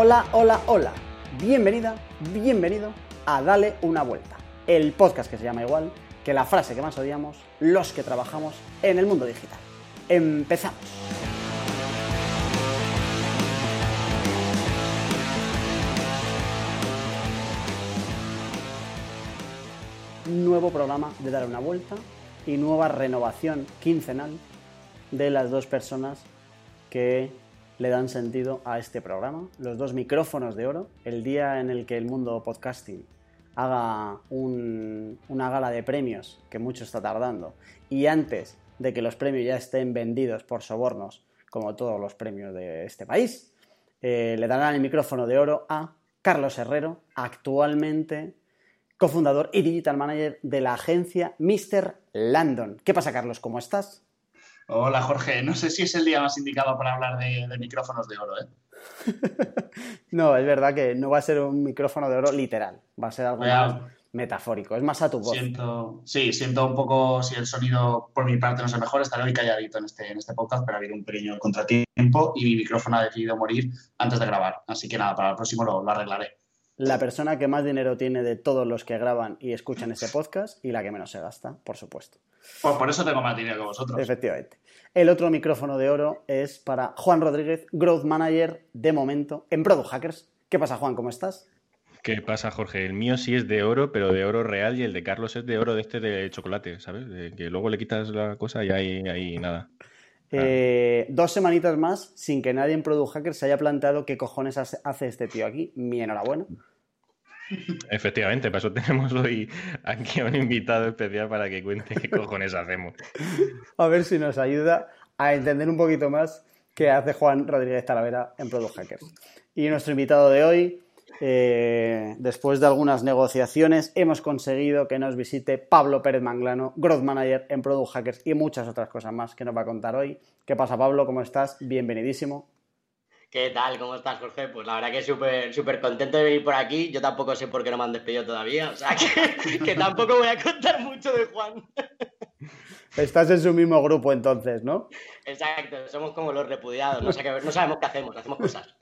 Hola, hola, hola. Bienvenida, bienvenido a Dale una vuelta. El podcast que se llama igual que la frase que más odiamos los que trabajamos en el mundo digital. Empezamos. Nuevo programa de Dale una vuelta y nueva renovación quincenal de las dos personas que le dan sentido a este programa. Los dos micrófonos de oro. El día en el que el mundo podcasting haga una gala de premios, que mucho está tardando, y antes de que los premios ya estén vendidos por sobornos, como todos los premios de este país, eh, le darán el micrófono de oro a Carlos Herrero, actualmente cofundador y digital manager de la agencia Mr. Landon. ¿Qué pasa, Carlos? ¿Cómo estás? Hola Jorge, no sé si es el día más indicado para hablar de, micrófonos de oro, ¿eh? no, es verdad que no va a ser un micrófono de oro literal, va a ser algo más metafórico, es más a tu voz. Siento, sí, siento un poco si el sonido por mi parte no es el mejor, estaré hoy calladito en este, en este podcast, pero ha habido un pequeño contratiempo y mi micrófono ha decidido morir antes de grabar, así que nada, para el próximo lo arreglaré la persona que más dinero tiene de todos los que graban y escuchan ese podcast y la que menos se gasta, por supuesto. Pues por eso tengo más dinero que vosotros. Efectivamente. El otro micrófono de oro es para Juan Rodríguez, Growth Manager de momento en Product Hackers. ¿Qué pasa, Juan? ¿Cómo estás? ¿Qué pasa, Jorge? El mío sí es de oro, pero de oro real, y el de Carlos es de oro de este de chocolate, ¿sabes? De que luego le quitas la cosa y ahí, ahí nada. Eh, dos semanitas más sin que nadie en Product Hackers se haya planteado qué cojones hace este tío aquí. Mi enhorabuena. Efectivamente, para eso tenemos hoy aquí a un invitado especial para que cuente qué cojones hacemos. A ver si nos ayuda a entender un poquito más qué hace Juan Rodríguez Talavera en Product Hackers. Y nuestro invitado de hoy, eh, después de algunas negociaciones, hemos conseguido que nos visite Pablo Pérez Manglano, Growth Manager en Product Hackers y muchas otras cosas más que nos va a contar hoy. ¿Qué pasa, Pablo? ¿Cómo estás? Bienvenidísimo. ¿Qué tal? ¿Cómo estás, Jorge? Pues la verdad que súper súper contento de venir por aquí. Yo tampoco sé por qué no me han despedido todavía. O sea, que, tampoco voy a contar mucho de Juan. Estás en su mismo grupo entonces, ¿no? Exacto, somos como los repudiados. No, sabemos qué hacemos, hacemos cosas.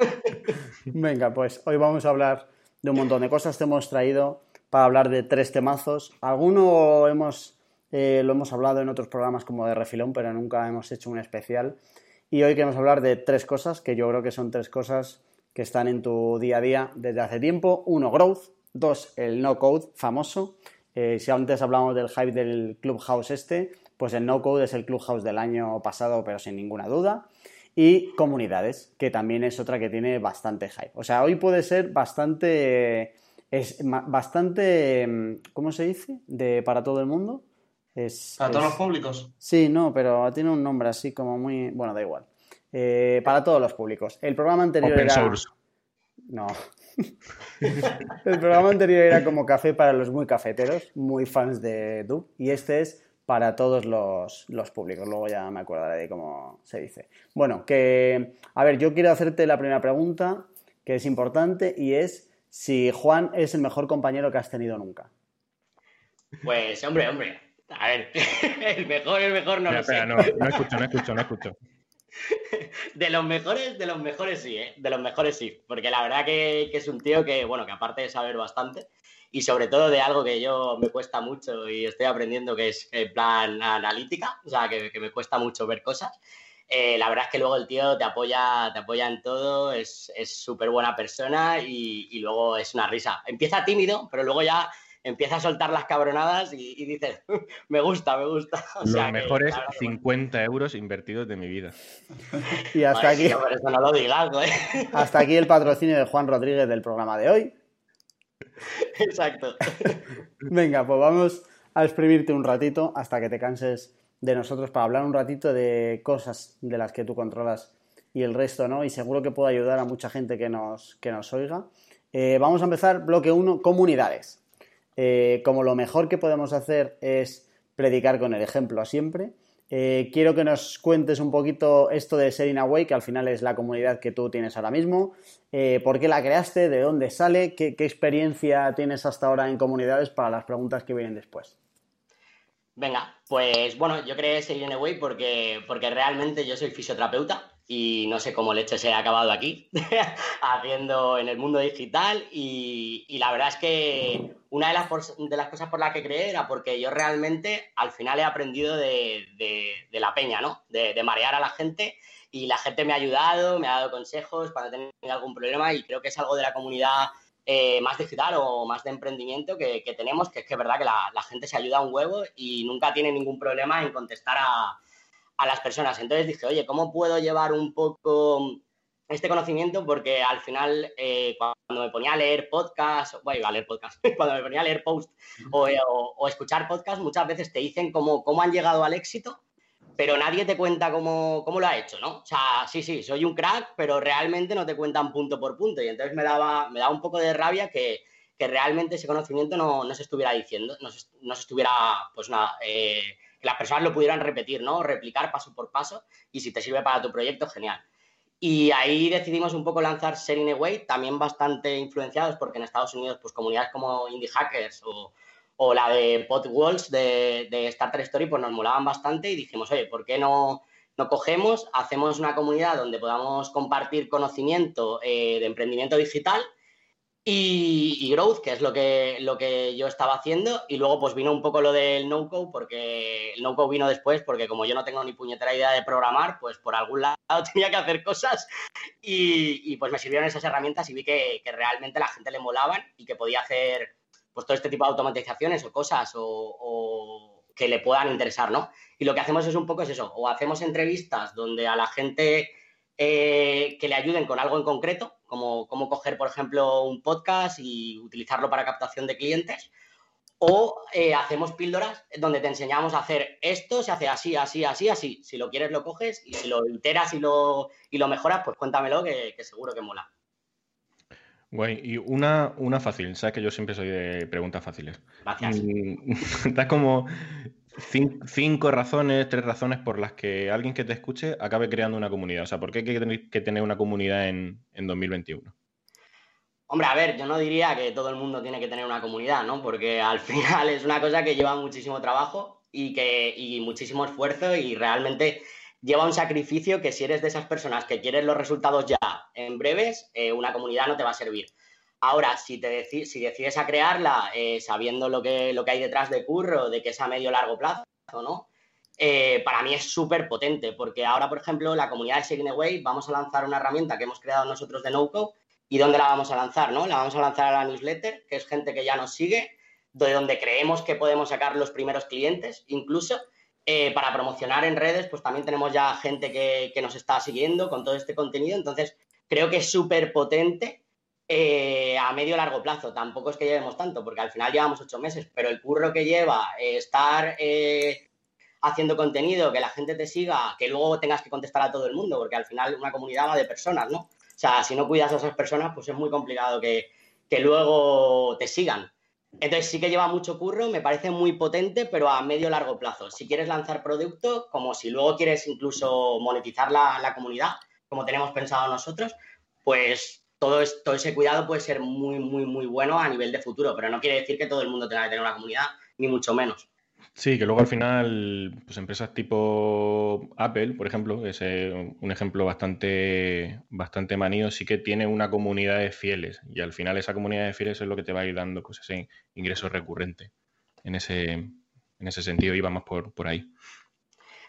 Venga, pues hoy vamos a hablar de un montón de cosas. Te hemos traído para hablar de tres temazos. Alguno hemos, eh, lo hemos hablado en otros programas como de refilón, pero nunca hemos hecho un especial. Y hoy queremos hablar de tres cosas que yo creo que son tres cosas que están en tu día a día desde hace tiempo. Uno, growth. Dos, el no code famoso. Eh, si antes hablamos del hype del Clubhouse este, pues el no code es el Clubhouse del año pasado, pero sin ninguna duda. Y comunidades, que también es otra que tiene bastante hype. O sea, hoy puede ser bastante. Es bastante. ¿Cómo se dice? De, para todo el mundo. ¿Para todos los públicos? Sí, no, pero tiene un nombre así como muy... Bueno, da igual. Eh, para todos los públicos. El programa anterior Open era... Source. No. el programa anterior era como café para los muy cafeteros, muy fans de Dub, y este es para todos los, los, públicos. Luego ya me acordaré de cómo se dice. Bueno, que... A ver, yo quiero hacerte la primera pregunta, que es importante, y es si Juan es el mejor compañero que has tenido nunca. Pues, hombre, hombre, a ver, el mejor, el mejor no lo sé. no, no escucho, no escucho, no escucho. De los mejores, de los mejores sí, ¿eh? De los mejores sí. Porque la verdad que, es un tío que, bueno, que aparte de saber bastante, y sobre todo de algo que yo me cuesta mucho y estoy aprendiendo, que es el plan analítica, o sea, que, me cuesta mucho ver cosas. Eh, la verdad es que luego el tío te apoya, te apoya en todo, es súper buena persona y, y, luego es una risa. Empieza tímido, pero luego ya empieza a soltar las cabronadas y, dices, me gusta, me gusta. O sea, Los mejores 50 euros invertidos de mi vida. Y hasta aquí. no lo digas, ¿eh? Hasta aquí el patrocinio de Juan Rodríguez del programa de hoy. Exacto. Venga, pues vamos a exprimirte un ratito hasta que te canses de nosotros para hablar un ratito de cosas de las que tú controlas y el resto no. Y seguro que puedo ayudar a mucha gente que nos, que nos oiga. Eh, vamos a empezar bloque 1, comunidades. Eh, como lo mejor que podemos hacer es predicar con el ejemplo siempre. Eh, quiero que nos cuentes un poquito esto de Serena Way, que al final es la comunidad que tú tienes ahora mismo. Eh, ¿Por qué la creaste? ¿De dónde sale? ¿Qué, experiencia tienes hasta ahora en comunidades para las preguntas que vienen después? Venga, pues bueno, yo creé Serena Way porque, porque realmente yo soy fisioterapeuta y no sé cómo leche se ha acabado aquí, haciendo en el mundo digital y, la verdad es que una de las, de las, cosas por las que creé era porque yo realmente al final he aprendido de, la peña, ¿no? De, marear a la gente y la gente me ha ayudado, me ha dado consejos cuando he algún problema y creo que es algo de la comunidad eh, más digital o más de emprendimiento que, tenemos, que es que es verdad que la, la gente se ayuda un huevo y nunca tiene ningún problema en contestar a a las personas. Entonces dije, oye, ¿cómo puedo llevar un poco este conocimiento? Porque al final, eh, cuando me ponía a leer podcast, bueno, a leer podcast, cuando me ponía a leer post o, escuchar podcast, muchas veces te dicen cómo, cómo han llegado al éxito, pero nadie te cuenta cómo, cómo, lo ha hecho, ¿no? O sea, sí, sí, soy un crack, pero realmente no te cuentan punto por punto. Y entonces me daba, me daba un poco de rabia que, que realmente ese conocimiento no, no, se estuviera diciendo, no se, no se estuviera, pues nada, eh, las personas lo pudieran repetir, ¿no? Replicar paso por paso y si te sirve para tu proyecto, genial. Y ahí decidimos un poco lanzar Sharing Away, también bastante influenciados porque en Estados Unidos, pues comunidades como Indie Hackers o, o la de Podwalls de, de Starter Story, pues nos molaban bastante y dijimos, oye, ¿por qué no, no cogemos, hacemos una comunidad donde podamos compartir conocimiento eh, de emprendimiento digital y, growth, que es lo que, lo que yo estaba haciendo. Y luego pues vino un poco lo del no-code, porque el no-code vino después, porque como yo no tengo ni puñetera idea de programar, pues por algún lado tenía que hacer cosas. Y, pues me sirvieron esas herramientas y vi que, realmente la gente le molaban y que podía hacer pues todo este tipo de automatizaciones o cosas o, que le puedan interesar, ¿no? Y lo que hacemos es un poco es eso, o hacemos entrevistas donde a la gente eh, que le ayuden con algo en concreto, como cómo coger, por ejemplo, un podcast y utilizarlo para captación de clientes. O eh, hacemos píldoras donde te enseñamos a hacer esto, se hace así, así, así, así. Si lo quieres, lo coges y si lo iteras y lo, y lo mejoras, pues cuéntamelo que, seguro que mola. Guay, y una, una fácil, sabes que yo siempre soy de preguntas fáciles. Gracias. Estás como cinco razones, tres razones por las que alguien que te escuche acabe creando una comunidad. O sea, ¿por qué hay que tener una comunidad en, 2021? Hombre, a ver, yo no diría que todo el mundo tiene que tener una comunidad, ¿no? Porque al final es una cosa que lleva muchísimo trabajo y, que, y muchísimo esfuerzo y realmente lleva un sacrificio que si eres de esas personas que quieres los resultados ya en breves, eh, una comunidad no te va a servir. Ahora, si, te si decides a crearla eh, sabiendo lo que, lo que hay detrás de curro, de que es a medio largo plazo, ¿no? Eh, para mí es súper potente, porque ahora, por ejemplo, la comunidad de Sharing Away vamos a lanzar una herramienta que hemos creado nosotros de NoCo. ¿Y dónde la vamos a lanzar? ¿no? La vamos a lanzar a la newsletter, que es gente que ya nos sigue, de donde creemos que podemos sacar los primeros clientes, incluso. Eh, para promocionar en redes, pues también tenemos ya gente que, que nos está siguiendo con todo este contenido. Entonces, creo que es súper potente eh, a medio largo plazo. Tampoco es que llevemos tanto, porque al final llevamos ocho meses, pero el curro que lleva eh, estar eh, haciendo contenido, que la gente te siga, que luego tengas que contestar a todo el mundo, porque al final una comunidad va de personas, ¿no? O sea, si no cuidas a esas personas, pues es muy complicado que, que luego te sigan. Entonces sí que lleva mucho curro, me parece muy potente, pero a medio largo plazo. Si quieres lanzar producto, como si luego quieres incluso monetizar la, la comunidad, como tenemos pensado nosotros, pues todo, ese cuidado puede ser muy, muy, muy bueno a nivel de futuro, pero no quiere decir que todo el mundo tenga que tener una comunidad, ni mucho menos. Sí, que luego al final, pues empresas tipo Apple, por ejemplo, que es eh, un ejemplo bastante, bastante manío, sí que tiene una comunidad de fieles y al final esa comunidad de fieles es lo que te va a ir dando pues, ese ingreso recurrente. En ese, en ese sentido íbamos por, por ahí.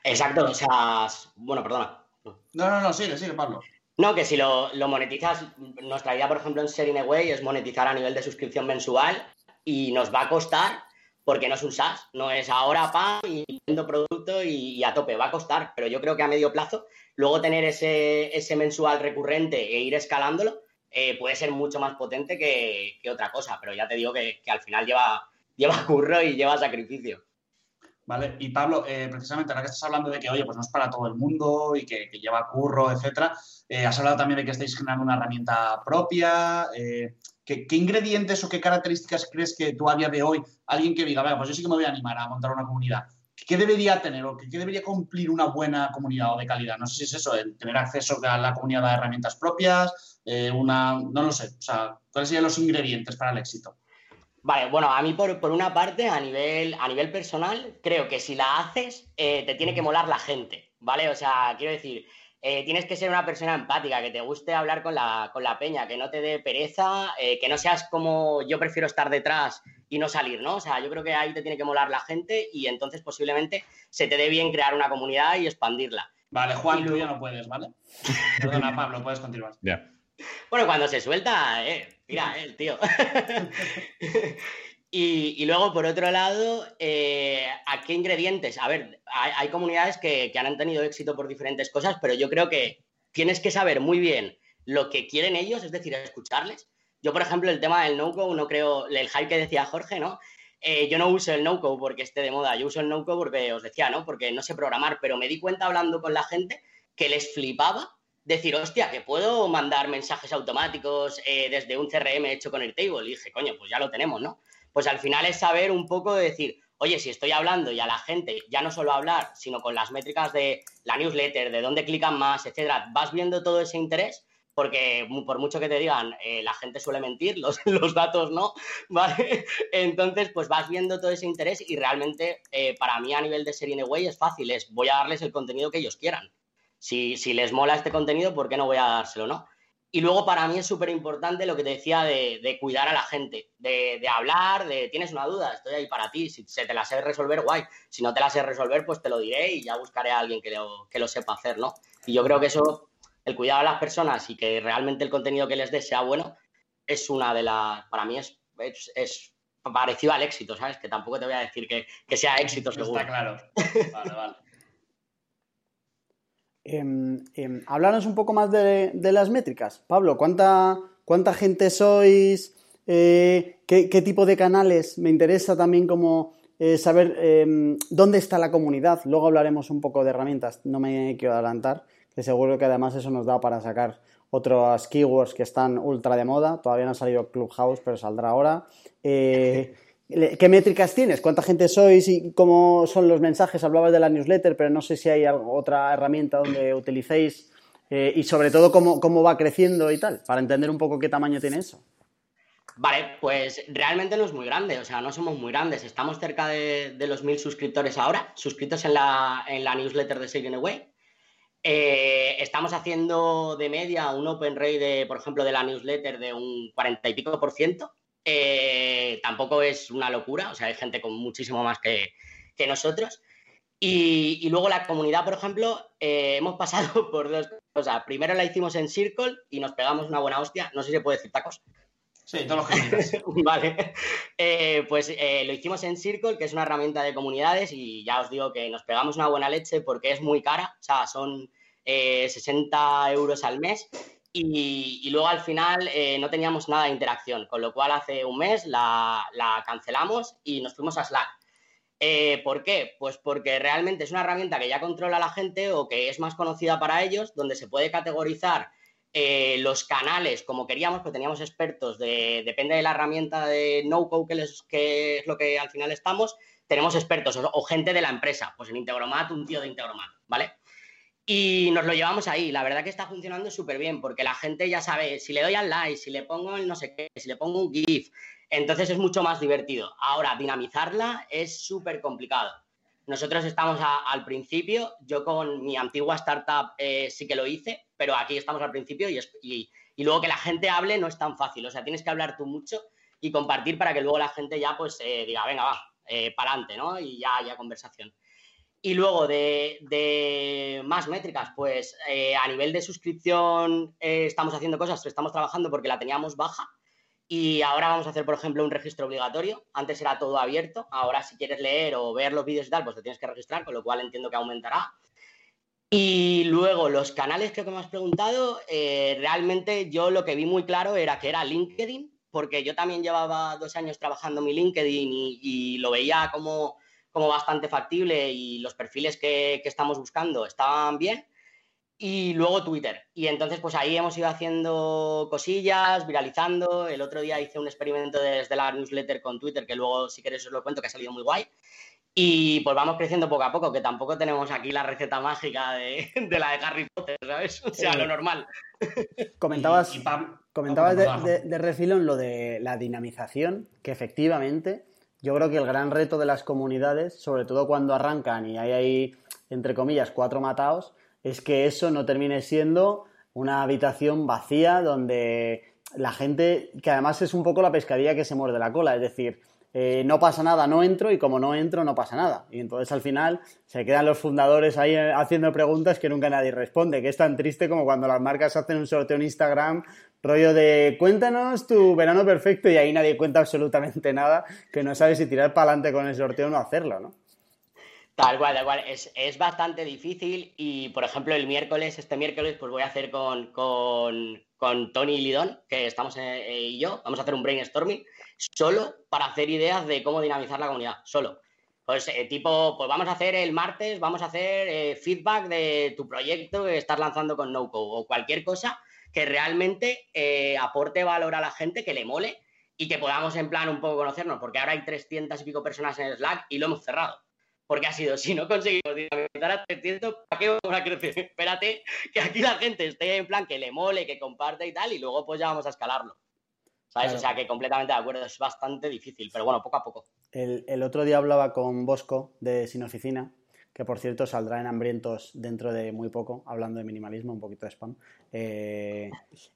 Exacto, o sea, bueno, perdona. No, no, no, sigue, sigue, Pablo. No, que si lo, monetizas, nuestra idea, por ejemplo, en Sharing Away es monetizar a nivel de suscripción mensual y nos va a costar porque no es un SaaS, no es ahora pam y vendo producto y, a tope, va a costar, pero yo creo que a medio plazo, luego tener ese, ese mensual recurrente e ir escalándolo eh, puede ser mucho más potente que, otra cosa, pero ya te digo que, que al final lleva, lleva curro y lleva sacrificio. Y Pablo, eh, precisamente ahora que estás hablando de que, oye, pues no es para todo el mundo y que, lleva curro, etcétera, eh, has hablado también de que estáis generando una herramienta propia. Eh, ¿qué, ingredientes o qué características crees que tú a día de hoy, alguien que diga, venga, pues yo sí que me voy a animar a montar una comunidad, ¿qué debería tener o qué, debería cumplir una buena comunidad o de calidad? No sé si es eso, el tener acceso a la comunidad de herramientas propias, una, no lo sé, o sea, ¿cuáles serían los ingredientes para el éxito? Vale, bueno, a mí por, una parte, a nivel, a nivel personal, creo que si la haces, eh, te tiene que molar la gente, ¿vale? O sea, quiero decir, eh, tienes que ser una persona empática, que te guste hablar con la, con la peña, que no te dé pereza, eh, que no seas como yo prefiero estar detrás y no salir, ¿no? O sea, yo creo que ahí te tiene que molar la gente y entonces posiblemente se te dé bien crear una comunidad y expandirla. Vale, Juan, tú ya no puedes, ¿vale? Perdona, Pablo, puedes continuar. Ya. Bueno, cuando se suelta, eh, mira, el tío. y, luego, por otro lado, eh, ¿a qué ingredientes? A ver, hay, comunidades que, han tenido éxito por diferentes cosas, pero yo creo que tienes que saber muy bien lo que quieren ellos, es decir, escucharles. Yo, por ejemplo, el tema del no-code, no creo, el hype que decía Jorge, ¿no? Eh, yo no uso el no-code porque esté de moda, yo uso el no-code porque os decía, ¿no? Porque no sé programar, pero me di cuenta hablando con la gente que les flipaba decir, hostia, que puedo mandar mensajes automáticos eh, desde un CRM hecho con Airtable. Y dije, coño, pues ya lo tenemos, ¿no? Pues al final es saber un poco de decir, oye, si estoy hablando y a la gente ya no solo hablar, sino con las métricas de la newsletter, de dónde clican más, etcétera, vas viendo todo ese interés, porque por mucho que te digan, eh, la gente suele mentir, los, los, datos no, ¿vale? Entonces, pues vas viendo todo ese interés y realmente eh, para mí a nivel de Serie Way es fácil, es voy a darles el contenido que ellos quieran. Si, si, les mola este contenido, ¿por qué no voy a dárselo, no? Y luego para mí es súper importante lo que te decía de, cuidar a la gente, de, hablar, de tienes una duda, estoy ahí para ti, si se te la sé resolver, guay, si no te la sé resolver, pues te lo diré y ya buscaré a alguien que lo, que lo sepa hacer, ¿no? Y yo creo que eso, el cuidado a las personas y que realmente el contenido que les dé sea bueno, es una de las, para mí es, es, parecido al éxito, ¿sabes? Que tampoco te voy a decir que, que sea éxito seguro. Está claro. Vale, vale. Eh, un poco más de, las métricas. Pablo, ¿cuánta, gente sois? Eh, ¿qué, tipo de canales? Me interesa también como eh, saber em, dónde está la comunidad. Luego hablaremos un poco de herramientas, no me quiero adelantar, que seguro que además eso nos da para sacar otras keywords que están ultra de moda. Todavía no ha salido Clubhouse, pero saldrá ahora. ¿Qué métricas tienes? ¿Cuánta gente sois y cómo son los mensajes? Hablabas de la newsletter, pero no sé si hay otra herramienta donde utilicéis eh, y sobre todo cómo, cómo va creciendo y tal, para entender un poco qué tamaño tiene eso. Vale, pues realmente no es muy grande, o sea, no somos muy grandes. Estamos cerca de, los mil suscriptores ahora, suscritos en la, en la newsletter de Saving Away. Eh, estamos haciendo de media un open rate, de, por ejemplo, de la newsletter de un cuarenta y pico por ciento. Eh, tampoco es una locura, o sea, hay gente con muchísimo más que, nosotros. Y, luego la comunidad, por ejemplo, eh, hemos pasado por dos cosas. Primero la hicimos en Circle y nos pegamos una buena hostia. No sé si se puede decir tacos. Sí, todos los que Vale. Eh, pues lo hicimos en Circle, que es una herramienta de comunidades, y ya os digo que nos pegamos una buena leche porque es muy cara. O sea, son 60 euros al mes y, luego al final eh, no teníamos nada de interacción, con lo cual hace un mes la, cancelamos y nos fuimos a Slack. Eh, ¿Por qué? Pues porque realmente es una herramienta que ya controla la gente o que es más conocida para ellos, donde se puede categorizar eh, los canales como queríamos, porque teníamos expertos de, depende de la herramienta de no-code que, es lo que al final estamos, tenemos expertos o, o, gente de la empresa, pues en Integromat, un tío de Integromat, ¿vale? Y nos lo llevamos ahí. La verdad que está funcionando súper bien porque la gente ya sabe, si le doy al like, si le pongo el no sé qué, si le pongo un GIF, entonces es mucho más divertido. Ahora, dinamizarla es súper complicado. Nosotros estamos al principio, yo con mi antigua startup eh, sí que lo hice, pero aquí estamos al principio y, y, luego que la gente hable no es tan fácil. O sea, tienes que hablar tú mucho y compartir para que luego la gente ya pues eh, diga, venga, va, eh, para adelante, ¿no? Y ya haya conversación. Y luego de, más métricas, pues eh, a nivel de suscripción eh, estamos haciendo cosas, estamos trabajando porque la teníamos baja y ahora vamos a hacer, por ejemplo, un registro obligatorio. Antes era todo abierto, ahora si quieres leer o ver los vídeos y tal, pues te tienes que registrar, con lo cual entiendo que aumentará. Y luego los canales que me has preguntado, eh, realmente yo lo que vi muy claro era que era LinkedIn, porque yo también llevaba dos años trabajando mi LinkedIn y lo veía como como bastante factible y los perfiles que, estamos buscando estaban bien. Y luego Twitter. Y entonces, pues ahí hemos ido haciendo cosillas, viralizando. El otro día hice un experimento desde la newsletter con Twitter, que luego, si queréis, os lo cuento, que ha salido muy guay. Y pues vamos creciendo poco a poco, que tampoco tenemos aquí la receta mágica de, la de Harry Potter, ¿sabes? O sea, lo normal. Comentabas, comentabas de, de refilón lo de la dinamización, que efectivamente yo creo que el gran reto de las comunidades, sobre todo cuando arrancan y hay ahí, entre comillas, cuatro matados, es que eso no termine siendo una habitación vacía donde la gente, que además es un poco la pescadilla que se muerde la cola, es decir, eh, no pasa nada, no entro y como no entro no pasa nada. Y entonces al final se quedan los fundadores ahí eh, haciendo preguntas que nunca nadie responde, que es tan triste como cuando las marcas hacen un sorteo en Instagram, rollo de cuéntanos tu verano perfecto y ahí nadie cuenta absolutamente nada, que no sabe si tirar para adelante con el sorteo o no hacerlo, ¿no? Tal cual, tal cual. Es, bastante difícil y, por ejemplo, el miércoles, este miércoles, pues voy a hacer con, con, con Tony Lidón, que estamos eh, y yo, vamos a hacer un brainstorming solo para hacer ideas de cómo dinamizar la comunidad, solo. Pues eh, tipo, pues vamos a hacer el martes, vamos a hacer eh, feedback de tu proyecto que estás lanzando con NoCo o cualquier cosa que realmente eh, aporte valor a la gente, que le mole y que podamos en plan un poco conocernos, porque ahora hay 300 y pico personas en Slack y lo hemos cerrado. Porque ha sido, si no conseguimos dinamizar a 300, ¿para qué vamos a crecer? Espérate que aquí la gente esté en plan que le mole, que comparte y tal, y luego pues ya vamos a escalarlo. O sea que completamente de acuerdo, es bastante difícil, pero bueno, poco a poco. El, otro día hablaba con Bosco de Sin Oficina, que por cierto saldrá en Hambrientos dentro de muy poco, hablando de minimalismo, un poquito de spam. Eh,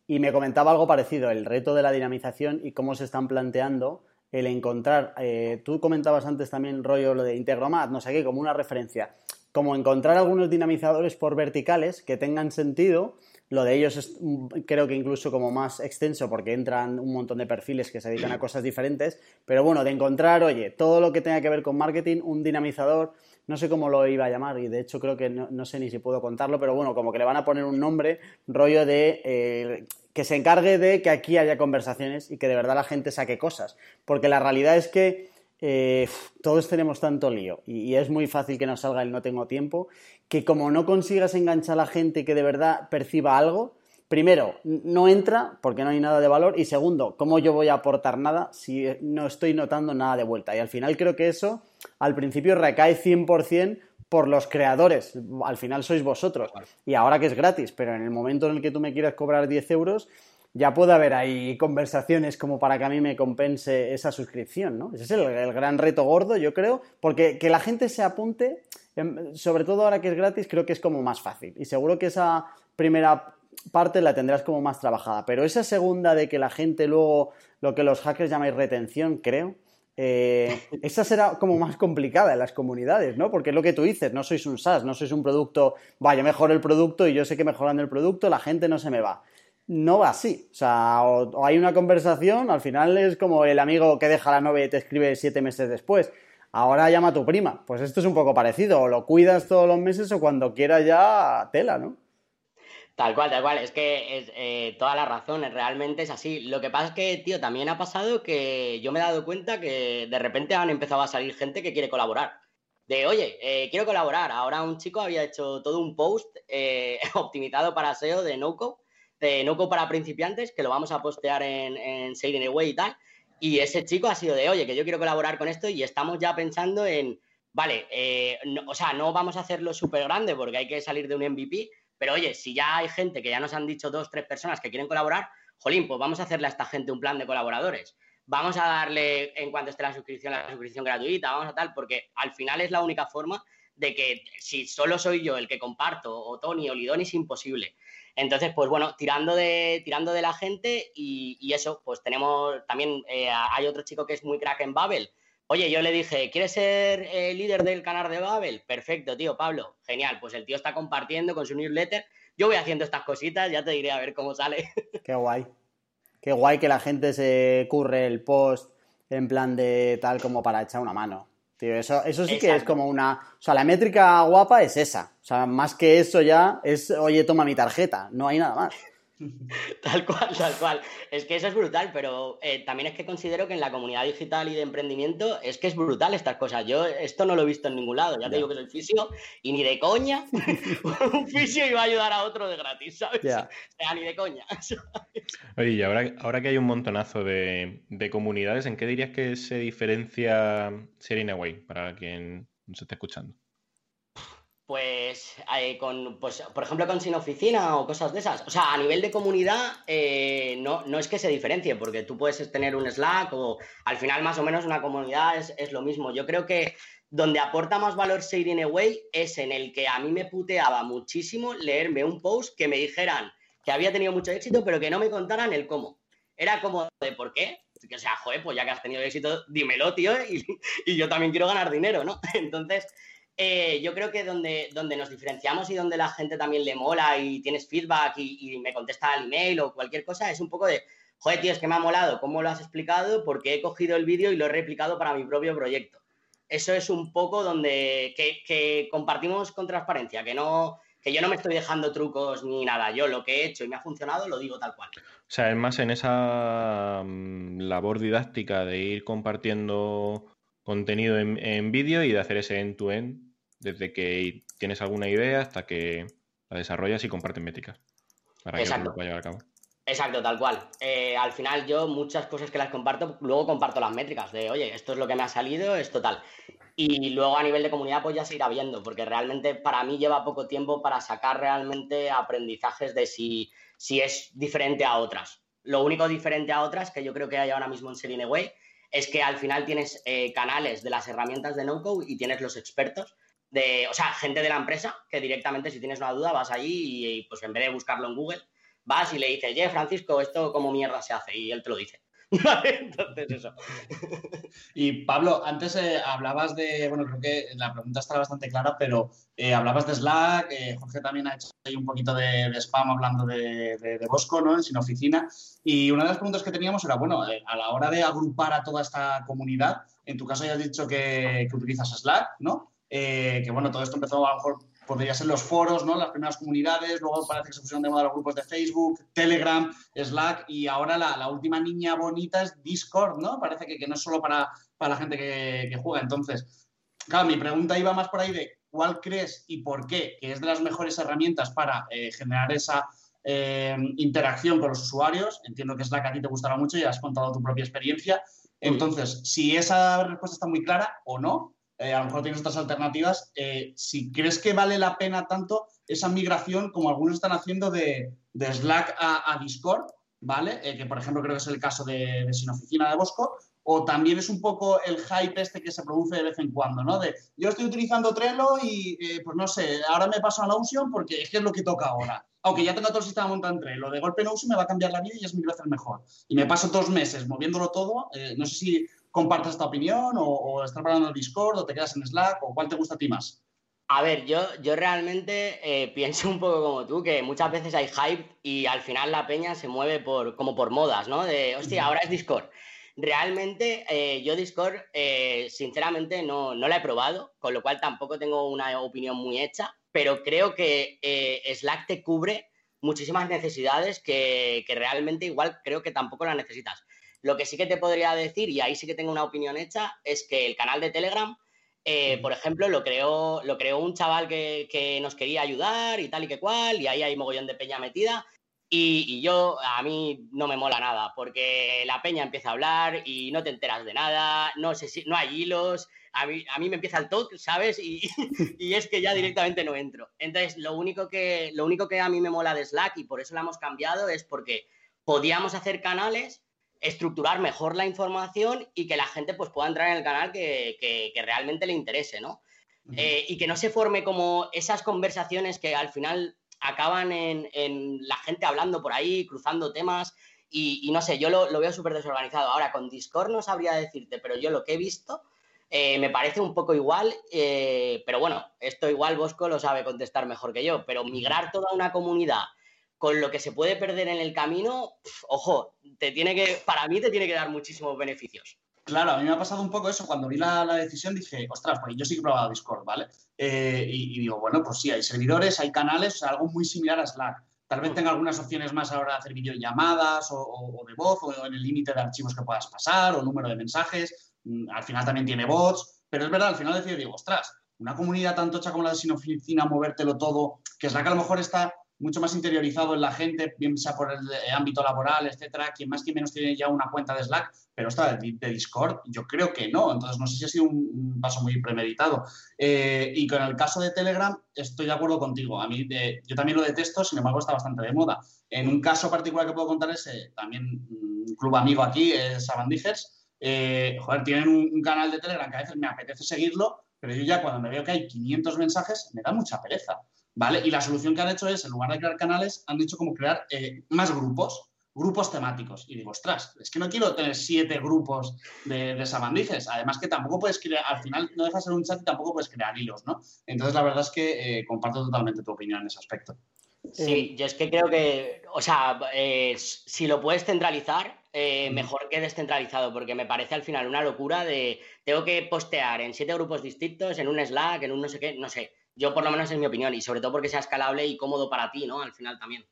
y me comentaba algo parecido, el reto de la dinamización y cómo se están planteando el encontrar, eh, tú comentabas antes también rollo lo de Integromat, no sé qué, como una referencia, como encontrar algunos dinamizadores por verticales que tengan sentido lo de ellos es mm, creo que incluso como más extenso porque entran un montón de perfiles que se dedican a cosas diferentes, pero bueno, de encontrar, oye, todo lo que tenga que ver con marketing, un dinamizador, no sé cómo lo iba a llamar y de hecho creo que no, sé ni si puedo contarlo, pero bueno, como que le van a poner un nombre, rollo de eh, que se encargue de que aquí haya conversaciones y que de verdad la gente saque cosas, porque la realidad es que eh, todos tenemos tanto lío y, es muy fácil que nos salga el no tengo tiempo, que como no consigas enganchar a la gente que de verdad perciba algo, primero, no entra porque no hay nada de valor y segundo, ¿cómo yo voy a aportar nada si no estoy notando nada de vuelta? Y al final creo que eso al principio recae 100% por los creadores, al final sois vosotros y ahora que es gratis, pero en el momento en el que tú me quieras cobrar 10 euros, ya puede haber ahí conversaciones como para que a mí me compense esa suscripción, ¿no? Ese es el, gran reto gordo, yo creo, porque que la gente se apunte, em, sobre todo ahora que es gratis, creo que es como más fácil. Y seguro que esa primera parte la tendrás como más trabajada, pero esa segunda de que la gente luego, lo que los hackers llamáis retención, creo, eh, esa será como más complicada en las comunidades, ¿no? Porque es lo que tú dices, no sois un SaaS, no sois un producto, vaya, mejor el producto y yo sé que mejorando el producto la gente no se me va no va así. O sea, o, hay una conversación, al final es como el amigo que deja la novia y te escribe siete meses después. Ahora llama a tu prima. Pues esto es un poco parecido. O lo cuidas todos los meses o cuando quieras ya tela, ¿no? Tal cual, tal cual. Es que es eh, toda la razón, realmente es así. Lo que pasa es que, tío, también ha pasado que yo me he dado cuenta que de repente han empezado a salir gente que quiere colaborar. De, oye, eh, quiero colaborar. Ahora un chico había hecho todo un post eh, optimizado para SEO de NoCo de Noco para principiantes, que lo vamos a postear en, en Away y tal. Y ese chico ha sido de, oye, que yo quiero colaborar con esto y estamos ya pensando en, vale, eh, o sea, no vamos a hacerlo súper grande porque hay que salir de un MVP, pero oye, si ya hay gente que ya nos han dicho dos, tres personas que quieren colaborar, jolín, pues vamos a hacerle a esta gente un plan de colaboradores. Vamos a darle, en cuanto esté la suscripción, la suscripción gratuita, vamos a tal, porque al final es la única forma de que si solo soy yo el que comparto, o Tony o Lidón, es imposible. Entonces, pues bueno, tirando de, tirando de la gente y, eso, pues tenemos también, eh, hay otro chico que es muy crack en Babel. Oye, yo le dije, ¿quieres ser eh, líder del canal de Babel? Perfecto, tío, Pablo. Genial, pues el tío está compartiendo con su newsletter. Yo voy haciendo estas cositas, ya te diré a ver cómo sale. Qué guay. Qué guay que la gente se curre el post en plan de tal como para echar una mano eso, eso sí que es como una. O sea, la métrica guapa es esa. O sea, más que eso ya es, oye, toma mi tarjeta. No hay nada más. Tal cual, tal cual. Es que eso es brutal, pero eh, también es que considero que en la comunidad digital y de emprendimiento es que es brutal estas cosas. Yo esto no lo he visto en ningún lado. Ya te digo que soy fisio y ni de coña un fisio iba a ayudar a otro de gratis, ¿sabes? O sea, ni de coña. Oye, y ahora, ahora que hay un montonazo de, comunidades, ¿en qué dirías que se diferencia Away para quien nos esté escuchando? Pues, eh, con, pues, por ejemplo, con Sin Oficina o cosas de esas. O sea, a nivel de comunidad, eh, no, no, es que se diferencie, porque tú puedes tener un Slack o al final más o menos una comunidad es, lo mismo. Yo creo que donde aporta más valor Shading Away es en el que a mí me puteaba muchísimo leerme un post que me dijeran que había tenido mucho éxito, pero que no me contaran el cómo. Era como de por qué. O sea, joder, pues ya que has tenido éxito, dímelo, tío, y, yo también quiero ganar dinero, ¿no? Entonces, eh, yo creo que donde, donde nos diferenciamos y donde la gente también le mola y tienes feedback y, me contesta al email o cualquier cosa, es un poco de, joder, tío, es que me ha molado cómo lo has explicado porque he cogido el vídeo y lo he replicado para mi propio proyecto. Eso es un poco donde que, compartimos con transparencia, que no que yo no me estoy dejando trucos ni nada. Yo lo que he hecho y me ha funcionado lo digo tal cual. O sea, es más en esa mm, labor didáctica de ir compartiendo contenido en, vídeo y de hacer ese end-to-end desde que tienes alguna idea hasta que la desarrollas y compartes métricas para que lo pueda llevar a cabo. Exacto, tal cual. Eh, al final yo muchas cosas que las comparto, luego comparto las métricas de, oye, esto es lo que me ha salido, esto tal. Y luego a nivel de comunidad pues ya se irá viendo, porque realmente para mí lleva poco tiempo para sacar realmente aprendizajes de si, si es diferente a otras. Lo único diferente a otras que yo creo que hay ahora mismo en Sereneway es que al final tienes eh, canales de las herramientas de NoCode y tienes los expertos de, o sea, gente de la empresa que directamente si tienes una duda vas allí y pues en vez de buscarlo en Google, vas y le dices, oye, Francisco, esto como mierda se hace, y él te lo dice. Entonces, eso. Y Pablo, antes eh, hablabas de, bueno, creo que la pregunta está bastante clara, pero eh, hablabas de Slack, eh, Jorge también ha hecho ahí un poquito de, spam hablando de, Bosco, ¿no? En Sin Oficina. Y una de las preguntas que teníamos era, bueno, a la hora de agrupar a toda esta comunidad, en tu caso ya has dicho que, que utilizas Slack, ¿no? que bueno, todo esto empezó a lo mejor podría ser los foros, ¿no? Las primeras comunidades, luego parece que se pusieron de moda los grupos de Facebook, Telegram, Slack y ahora la, última niña bonita es Discord, ¿no? Parece que, no es solo para, la gente que, juega. Entonces, claro, mi pregunta iba más por ahí de cuál crees y por qué que es de las mejores herramientas para eh, generar esa eh, interacción con los usuarios. Entiendo que Slack a ti te gustará mucho y has contado tu propia experiencia. Entonces, si esa respuesta está muy clara o no, eh, a lo mejor tienes otras alternativas. Eh, si crees que vale la pena tanto esa migración como algunos están haciendo de, Slack a, Discord, ¿vale? Eh, que por ejemplo creo que es el caso de, de Sin Oficina de Bosco, o también es un poco el hype este que se produce de vez en cuando, ¿no? De yo estoy utilizando Trello y pues no sé, ahora me paso a Notion porque es que es lo que toca ahora. Aunque ya tengo todo el sistema montado en Trello, de golpe Notion me va a cambiar la vida y es mil veces mejor. Y me paso dos meses moviéndolo todo, no sé si compartes esta opinión o, estás hablando en Discord o te quedas en Slack o cuál te gusta a ti más? A ver, yo, yo realmente eh, pienso un poco como tú, que muchas veces hay hype y al final la peña se mueve por, como por modas, ¿no? De, hostia, ahora es Discord. Realmente eh, yo Discord, eh, sinceramente, no, no la he probado, con lo cual tampoco tengo una opinión muy hecha, pero creo que Slack te cubre muchísimas necesidades que, que realmente igual creo que tampoco las necesitas. Lo que sí que te podría decir, y ahí sí que tengo una opinión hecha, es que el canal de Telegram, eh, por ejemplo, lo creó, lo creó un chaval que, nos quería ayudar y tal y que cual, y ahí hay mogollón de peña metida. Y, yo, a mí no me mola nada, porque la peña empieza a hablar y no te enteras de nada, no sé si no hay hilos, a mí, a mí me empieza el talk, ¿sabes? Y, y, es que ya directamente no entro. Entonces, lo único, que, lo único que a mí me mola de Slack, y por eso la hemos cambiado, es porque podíamos hacer canales estructurar mejor la información y que la gente pues, pueda entrar en el canal que, realmente le interese, ¿no? Eh, y que no se forme como esas conversaciones que al final acaban en, la gente hablando por ahí, cruzando temas y, no sé, yo lo, veo súper desorganizado. Ahora, con Discord no sabría decirte, pero yo lo que he visto eh, me parece un poco igual, eh, pero bueno, esto igual Bosco lo sabe contestar mejor que yo, pero migrar toda una comunidad con lo que se puede perder en el camino, ojo, te tiene que, para mí te tiene que dar muchísimos beneficios. Claro, a mí me ha pasado un poco eso. Cuando vi la, decisión dije, ostras, pues yo sí que he probado Discord, ¿vale? Eh, y, digo, bueno, pues sí, hay servidores, hay canales, algo muy similar a Slack. Tal vez tenga algunas opciones más a la hora de hacer videollamadas o, o, de voz o en el límite de archivos que puedas pasar o número de mensajes. Mm, al final también tiene bots, pero es verdad, al final decía, digo, ostras, una comunidad tan tocha como la de Sin Oficina, movértelo todo, que Slack a lo mejor está mucho más interiorizado en la gente, bien sea por el eh, ámbito laboral, etcétera, quien más, quien menos tiene ya una cuenta de Slack, pero esta de, Discord, yo creo que no. Entonces, no sé si ha sido un, paso muy premeditado. Eh, y con el caso de Telegram, estoy de acuerdo contigo. A mí, yo también lo detesto, sin embargo, está bastante de moda. En un caso particular que puedo contar es eh, también un club amigo aquí, es Sabandijers. joder, tienen un, un canal de Telegram que a veces me apetece seguirlo, pero yo ya cuando me veo que hay 500 mensajes, me da mucha pereza, ¿vale? Y la solución que han hecho es, en lugar de crear canales, han hecho como crear eh, más grupos, grupos temáticos. Y digo, ostras, es que no quiero tener siete grupos de, de sabandijes. Además que tampoco puedes crear, al final no dejas ser un chat y tampoco puedes crear hilos, ¿no? Entonces la verdad es que eh, comparto totalmente tu opinión en ese aspecto. Sí, yo es que creo que, o sea, eh, si lo puedes centralizar, eh, mejor que descentralizado, porque me parece al final una locura de tengo que postear en siete grupos distintos, en un Slack, en un no sé qué, no sé. Yo por lo menos es mi opinión y sobre todo porque sea escalable y cómodo para ti, ¿no? Al final también.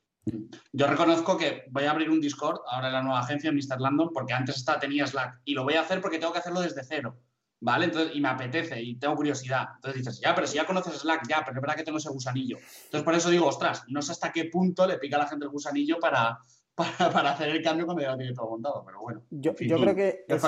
Yo reconozco que voy a abrir un Discord ahora en la nueva agencia, Mr. Landon, porque antes estaba, tenía Slack y lo voy a hacer porque tengo que hacerlo desde cero. ¿Vale? Entonces, y me apetece y tengo curiosidad. Entonces dices, ya, pero si ya conoces Slack, ya, pero es verdad que tengo ese gusanillo. Entonces, por eso digo, ostras, no sé hasta qué punto le pica a la gente el gusanillo para, para, hacer el cambio cuando ya lo tiene todo montado. Pero bueno, yo, yo creo que es,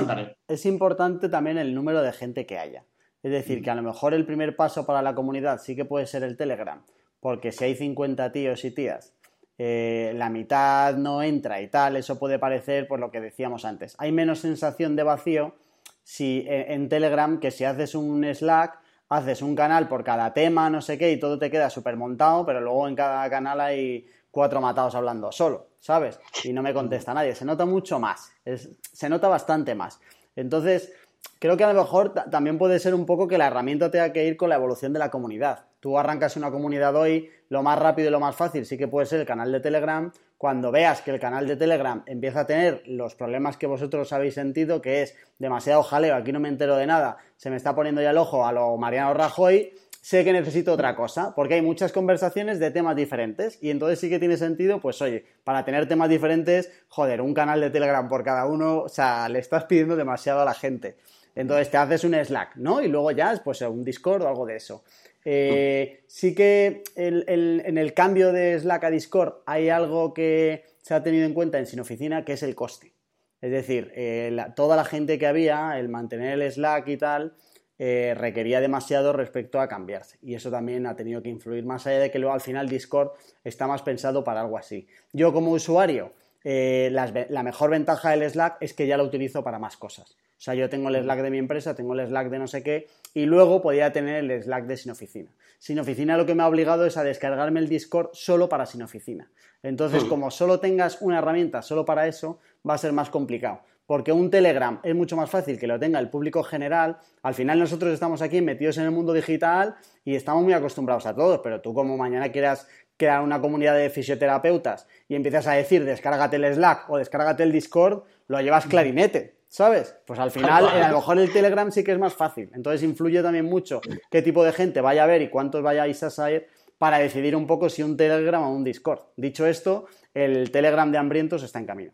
es, importante también el número de gente que haya. Es decir, que a lo mejor el primer paso para la comunidad sí que puede ser el Telegram, porque si hay 50 tíos y tías eh, la mitad no entra y tal, eso puede parecer por lo que decíamos antes. Hay menos sensación de vacío si eh, en Telegram que si haces un Slack, haces un canal por cada tema, no sé qué, y todo te queda súper montado, pero luego en cada canal hay cuatro matados hablando solo, ¿sabes? Y no me contesta nadie. Se nota mucho más, se nota bastante más. Entonces, creo que a lo mejor también puede ser un poco que la herramienta tenga que ir con la evolución de la comunidad. Tú arrancas una comunidad hoy, lo más rápido y lo más fácil sí que puede ser el canal de Telegram. Cuando veas que el canal de Telegram empieza a tener los problemas que vosotros habéis sentido, que es demasiado jaleo, aquí no me entero de nada, se me está poniendo ya el ojo a lo Mariano Rajoy, sé que necesito otra cosa, porque hay muchas conversaciones de temas diferentes y entonces sí que tiene sentido, pues oye, para tener temas diferentes, joder, un canal de Telegram por cada uno, o sea, le estás pidiendo demasiado a la gente. Entonces te haces un Slack, ¿no? Y luego ya, pues un Discord o algo de eso. Eh, sí que en el cambio de Slack a Discord hay algo que se ha tenido en cuenta en Sin Oficina, que es el coste. Es decir, eh, toda la gente que había, el mantener el Slack y tal, eh, requería demasiado respecto a cambiarse. Y eso también ha tenido que influir, más allá de que luego al final Discord está más pensado para algo así. Yo como usuario, la mejor ventaja del Slack es que ya lo utilizo para más cosas. O sea, yo tengo el Slack de mi empresa, tengo el Slack de no sé qué, y luego podía tener el Slack de Sin Oficina. Sin Oficina lo que me ha obligado es a descargarme el Discord solo para Sin Oficina. Entonces, como solo tengas una herramienta solo para eso, va a ser más complicado. Porque un Telegram es mucho más fácil que lo tenga el público general. Al final nosotros estamos aquí metidos en el mundo digital y estamos muy acostumbrados a todo, pero tú como mañana quieras crear una comunidad de fisioterapeutas y empiezas a decir descárgate el Slack o descárgate el Discord, lo llevas clarinete. ¿Sabes? Pues al final, a lo mejor el Telegram sí que es más fácil. Entonces influye también mucho qué tipo de gente vaya a ver y cuántos vayáis a saber para decidir un poco si un Telegram o un Discord. Dicho esto, el Telegram de hambrientos está en camino.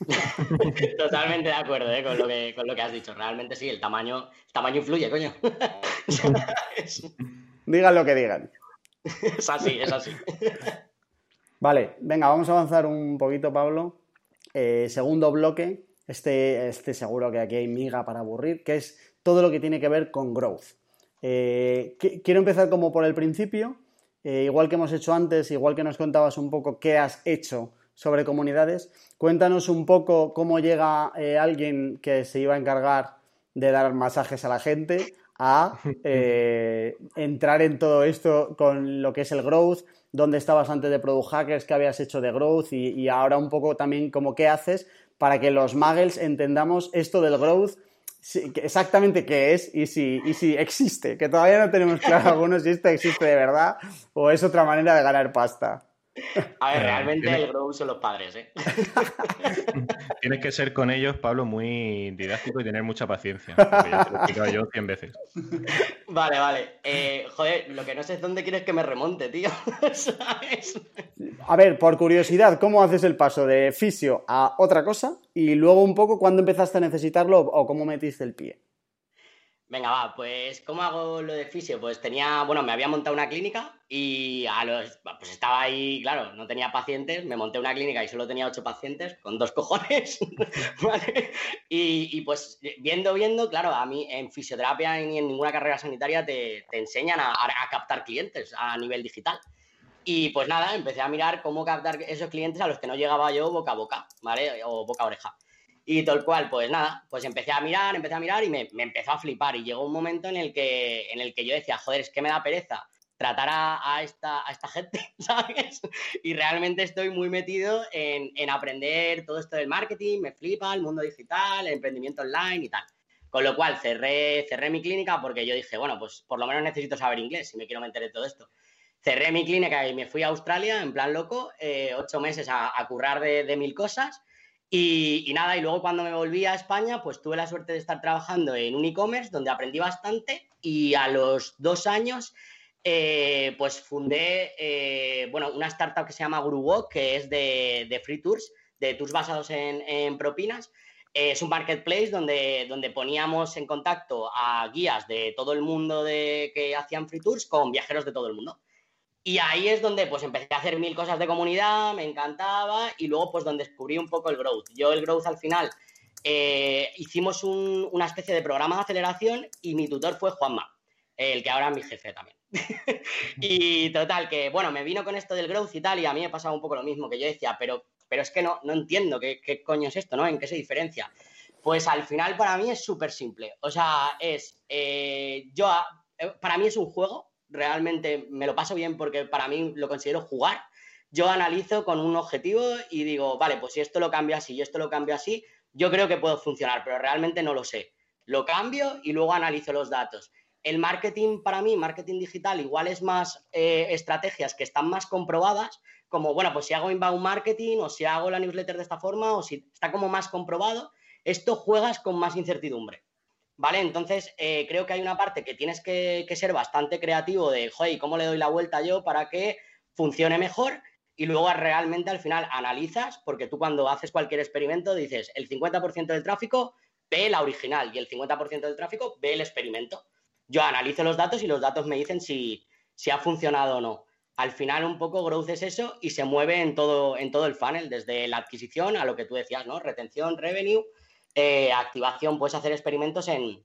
Totalmente de acuerdo ¿eh? con, lo que, con, lo que, has dicho. Realmente sí, el tamaño, tamaño influye, coño. digan lo que digan. Es así, es así. Vale, venga, vamos a avanzar un poquito, Pablo. Eh, segundo bloque, este, este seguro que aquí hay miga para aburrir, que es todo lo que tiene que ver con growth. Eh, quiero empezar como por el principio, eh, igual que hemos hecho antes, igual que nos contabas un poco qué has hecho sobre comunidades, cuéntanos un poco cómo llega eh, alguien que se iba a encargar de dar masajes a la gente a entrar en todo esto con lo que es el growth, dónde estabas antes de Product Hackers, qué habías hecho de growth y, y ahora un poco también como qué haces para que los muggles entendamos esto del growth, exactamente qué es y si, y si existe, que todavía no tenemos claro algunos si esto existe de verdad o es otra manera de ganar pasta. A ver, realmente el grow son los padres, ¿eh? Tienes que ser con ellos, Pablo, muy didáctico y tener mucha paciencia. Ya te lo he explicado yo cien veces. Vale, vale. Eh, joder, lo que no sé es dónde quieres que me remonte, tío. ¿Sabes? A ver, por curiosidad, ¿cómo haces el paso de fisio a otra cosa? Y luego un poco, ¿cuándo empezaste a necesitarlo o cómo metiste el pie? Venga, va, pues ¿cómo hago lo de fisio? Pues tenía, bueno, me había montado una clínica y a los, pues estaba ahí, claro, no tenía pacientes, me monté una clínica y solo tenía ocho pacientes, con dos cojones, ¿vale? Y, pues viendo, viendo, claro, a mí en fisioterapia ni en ninguna carrera sanitaria te, enseñan a, a, captar clientes a nivel digital. Y pues nada, empecé a mirar cómo captar esos clientes a los que no llegaba yo boca a boca, ¿vale? O boca a oreja. Y tal cual, pues nada, pues empecé a mirar, empecé a mirar y me, me, empezó a flipar. Y llegó un momento en el, que, en el que yo decía, joder, es que me da pereza tratar a, esta, a esta gente, ¿sabes? Y realmente estoy muy metido en, en, aprender todo esto del marketing, me flipa el mundo digital, el emprendimiento online y tal. Con lo cual cerré, cerré mi clínica porque yo dije, bueno, pues por lo menos necesito saber inglés si me quiero meter en todo esto. Cerré mi clínica y me fui a Australia en plan loco, eh, ocho meses a, a currar de, de mil cosas y, nada, y luego cuando me volví a España, pues tuve la suerte de estar trabajando en un e-commerce donde aprendí bastante y a los dos años, eh, pues fundé, eh, bueno, una startup que se llama GuruWalk, que es de, free tours, de tours basados en, propinas. Eh, es un marketplace donde, donde poníamos en contacto a guías de todo el mundo de, que hacían free tours con viajeros de todo el mundo. Y ahí es donde pues empecé a hacer mil cosas de comunidad, me encantaba y luego pues donde descubrí un poco el growth. Yo el growth al final eh, hicimos una especie de programa de aceleración y mi tutor fue Juanma, el que ahora es mi jefe también. y total, que bueno, me vino con esto del growth y tal y a mí me pasaba un poco lo mismo que yo decía, pero, pero es que no, no entiendo qué, qué coño es esto, ¿no? ¿En qué se diferencia? Pues al final para mí es súper simple. O sea, es, eh, yo, eh, para mí es un juego realmente me lo paso bien porque para mí lo considero jugar. Yo analizo con un objetivo y digo, vale, pues si esto lo cambio así y esto lo cambio así, yo creo que puedo funcionar, pero realmente no lo sé. Lo cambio y luego analizo los datos. El marketing para mí, marketing digital, igual es más eh, estrategias que están más comprobadas, como, bueno, pues si hago inbound marketing o si hago la newsletter de esta forma o si está como más comprobado, esto juegas con más incertidumbre. ¿Vale? Entonces, eh, creo que hay una parte que tienes que, ser bastante creativo de, joder, ¿cómo le doy la vuelta yo para que funcione mejor? Y luego realmente al final analizas, porque tú cuando haces cualquier experimento dices, el 50% del tráfico ve la original y el 50% del tráfico ve el experimento. Yo analizo los datos y los datos me dicen si, si ha funcionado o no. Al final un poco growth es eso y se mueve en todo, en todo el funnel, desde la adquisición a lo que tú decías, ¿no? Retención, revenue, eh, activación, puedes hacer experimentos en,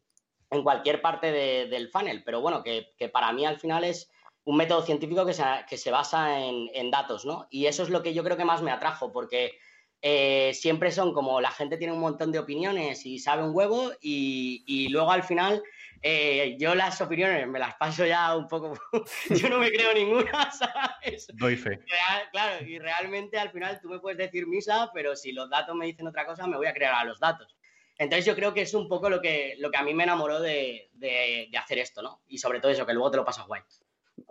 cualquier parte del funnel, pero bueno, que, para mí al final es un método científico que se, que se basa en, datos, ¿no? Y eso es lo que yo creo que más me atrajo, porque eh, siempre son como la gente tiene un montón de opiniones y sabe un huevo y, luego al final eh, yo las opiniones me las paso ya un poco, yo no me creo ninguna, ¿sabes? Doy fe. claro, y realmente al final tú me puedes decir misa, pero si los datos me dicen otra cosa, me voy a creer a los datos. Entonces yo creo que es un poco lo que, lo que a mí me enamoró de, hacer esto, ¿no? Y sobre todo eso, que luego te lo pasas guay.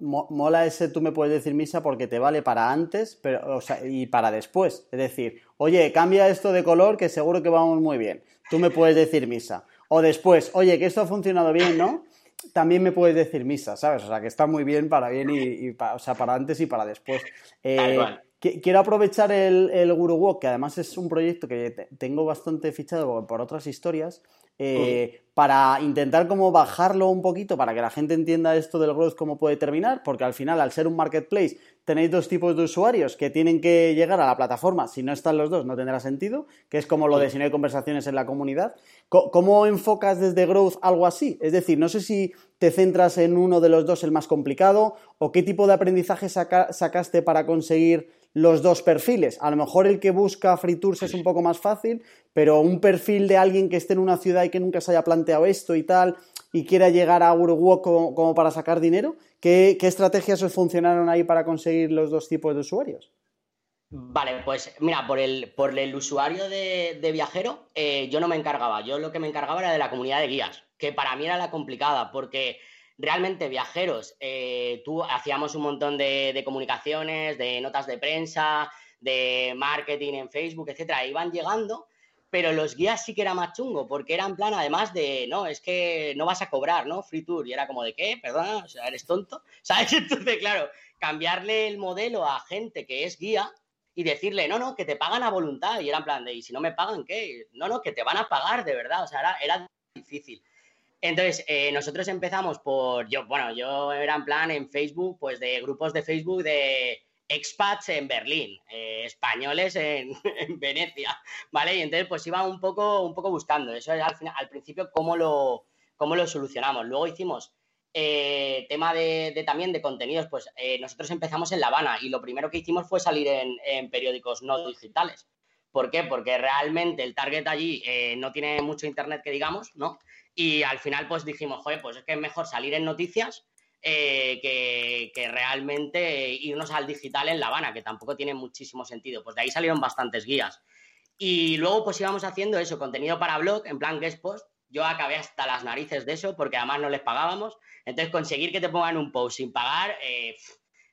Mola ese, tú me puedes decir misa porque te vale para antes pero, y para después. Es decir, oye, cambia esto de color que seguro que vamos muy bien. Tú me puedes decir misa. O después, oye, que esto ha funcionado bien, ¿no? También me puedes decir misa, ¿sabes? O sea, que está muy bien para bien y, o sea, para antes y para después. Eh, Quiero aprovechar el, el Guru Walk, que además es un proyecto que tengo bastante fichado por otras historias, eh, para intentar como bajarlo un poquito para que la gente entienda esto del growth, cómo puede terminar, porque al final, al ser un marketplace, tenéis dos tipos de usuarios que tienen que llegar a la plataforma. Si no están los dos, no tendrá sentido, que es como lo de si no hay conversaciones en la comunidad. ¿Cómo enfocas desde growth algo así? Es decir, no sé si te centras en uno de los dos el más complicado o qué tipo de aprendizaje sacaste para conseguir los dos perfiles. A lo mejor el que busca free tours es un poco más fácil, pero un perfil de alguien que esté en una ciudad y que nunca se haya planteado esto y tal, y quiera llegar a Uruguay como, para sacar dinero, ¿qué, estrategias os funcionaron ahí para conseguir los dos tipos de usuarios? Vale, pues mira, por el, por el usuario de, viajero, eh, yo no me encargaba. Yo lo que me encargaba era de la comunidad de guías, que para mí era la complicada, porque realmente viajeros, eh, tú hacíamos un montón de, comunicaciones, de notas de prensa, de marketing en Facebook, etcétera, iban llegando, pero los guías sí que era más chungo, porque era en plan, además de, no, es que no vas a cobrar, ¿no? Free tour, y era como de qué, perdona, eres tonto, ¿sabes? Entonces, claro, cambiarle el modelo a gente que es guía y decirle, no, no, que te pagan a voluntad, y era en plan de, ¿y si no me pagan qué? No, no, que te van a pagar de verdad, o sea, era, era difícil. Entonces, eh, nosotros empezamos por, yo, bueno, yo era en plan en Facebook, pues de grupos de Facebook de expats en Berlín, eh, españoles en, Venecia, ¿vale? Y entonces pues iba un poco, un poco buscando, eso al, final, al principio cómo lo, cómo lo solucionamos. Luego hicimos eh, tema de, también de contenidos, pues nosotros empezamos en La Habana y lo primero que hicimos fue salir en, periódicos no digitales ¿Por qué? Porque realmente el target allí no tiene mucho internet que digamos, ¿no? Y al final pues dijimos, joder, pues es que es mejor salir en noticias eh, que, realmente irnos al digital en La Habana, que tampoco tiene muchísimo sentido. Pues de ahí salieron bastantes guías. Y luego pues íbamos haciendo eso, contenido para blog, en plan guest post. Yo acabé hasta las narices de eso porque además no les pagábamos. Entonces conseguir que te pongan un post sin pagar, eh,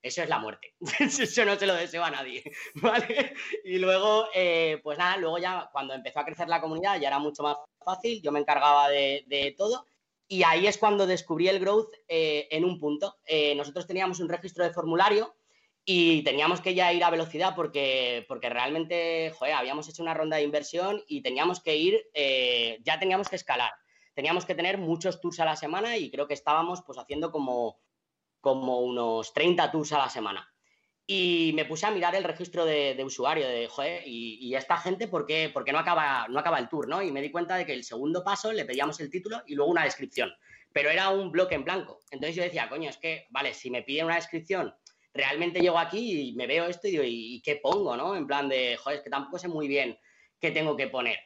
eso es la muerte. eso no se lo deseo a nadie. ¿vale? Y luego, eh, pues nada, luego ya cuando empezó a crecer la comunidad ya era mucho más fácil, yo me encargaba de, todo y ahí es cuando descubrí el growth eh, en un punto. Eh, nosotros teníamos un registro de formulario y teníamos que ya ir a velocidad porque, porque realmente, joder, habíamos hecho una ronda de inversión y teníamos que ir, ya teníamos que escalar. Teníamos que tener muchos tours a la semana y creo que estábamos pues haciendo como, como unos 30 tours a la semana. Y me puse a mirar el registro de, usuario, de, joder, y, esta gente, ¿por qué, no, acaba, no acaba el tour, no? Y me di cuenta de que el segundo paso le pedíamos el título y luego una descripción, pero era un bloque en blanco. Entonces yo decía, coño, es que, vale, si me piden una descripción, realmente llego aquí y me veo esto y digo, ¿y, qué pongo, no? En plan de, joder, es que tampoco sé muy bien qué tengo que poner.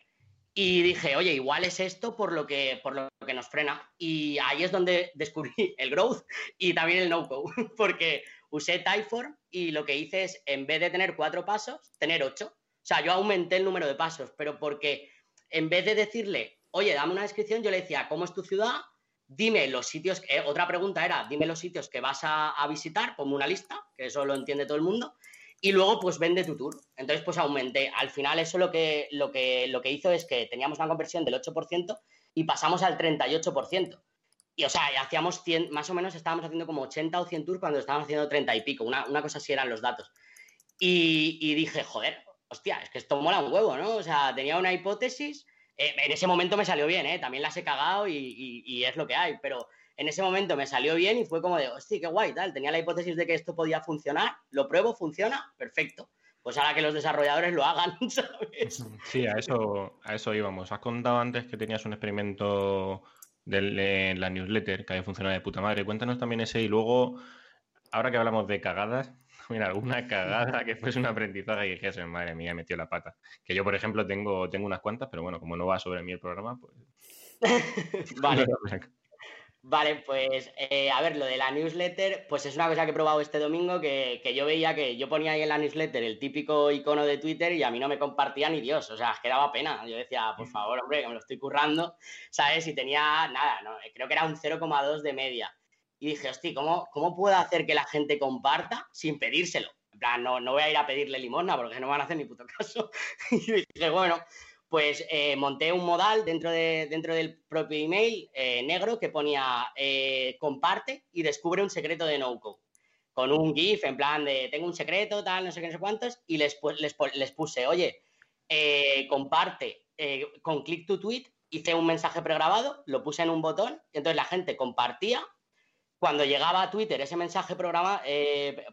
Y dije, oye, igual es esto por lo que, por lo que nos frena. Y ahí es donde descubrí el growth y también el no-code, porque usé Typeform y lo que hice es, en vez de tener cuatro pasos, tener ocho. O sea, yo aumenté el número de pasos, pero porque en vez de decirle, oye, dame una descripción, yo le decía, ¿cómo es tu ciudad? Dime los sitios, otra pregunta era, dime los sitios que vas a, visitar, ponme una lista, que eso lo entiende todo el mundo, y luego pues vende tu tour. Entonces pues aumenté. Al final eso lo que, lo que, lo que hizo es que teníamos una conversión del 8% y pasamos al 38%. Y, o sea, hacíamos 100, más o menos estábamos haciendo como 80 o 100 tours cuando estábamos haciendo 30 y pico. Una, cosa así eran los datos. Y, dije, joder, hostia, es que esto mola un huevo, ¿no? O sea, tenía una hipótesis. Eh, en ese momento me salió bien, ¿eh? También las he cagado y, es lo que hay, pero en ese momento me salió bien y fue como de, hostia, qué guay, tal. Tenía la hipótesis de que esto podía funcionar, lo pruebo, funciona, perfecto. Pues ahora que los desarrolladores lo hagan, ¿sabes? Sí, a eso, a eso íbamos. Has contado antes que tenías un experimento de la newsletter que había funcionado de puta madre. Cuéntanos también ese y luego, ahora que hablamos de cagadas, mira, alguna cagada que fuese un aprendizaje y dijese, madre mía, metió la pata. Que yo, por ejemplo, tengo, tengo unas cuantas, pero bueno, como no va sobre mí el programa, pues... vale. Vale, pues eh, a ver, lo de la newsletter, pues es una cosa que he probado este domingo que, yo veía que yo ponía ahí en la newsletter el típico icono de Twitter y a mí no me compartía ni Dios, o sea, es que daba pena. Yo decía, por favor, hombre, que me lo estoy currando, ¿sabes? Y tenía nada, no, creo que era un 0,2 de media. Y dije, hostia, ¿cómo, ¿cómo puedo hacer que la gente comparta sin pedírselo? En plan, no, no voy a ir a pedirle limosna porque no me van a hacer ni puto caso. y dije, bueno, pues eh, monté un modal dentro, de, dentro del propio email eh, negro que ponía eh, comparte y descubre un secreto de NoCo. Con un GIF en plan de tengo un secreto, tal, no sé qué, no sé cuántos, y les, les, puse, oye, comparte con click to tweet, hice un mensaje pregrabado, lo puse en un botón, y entonces la gente compartía. Cuando llegaba a Twitter ese mensaje programa,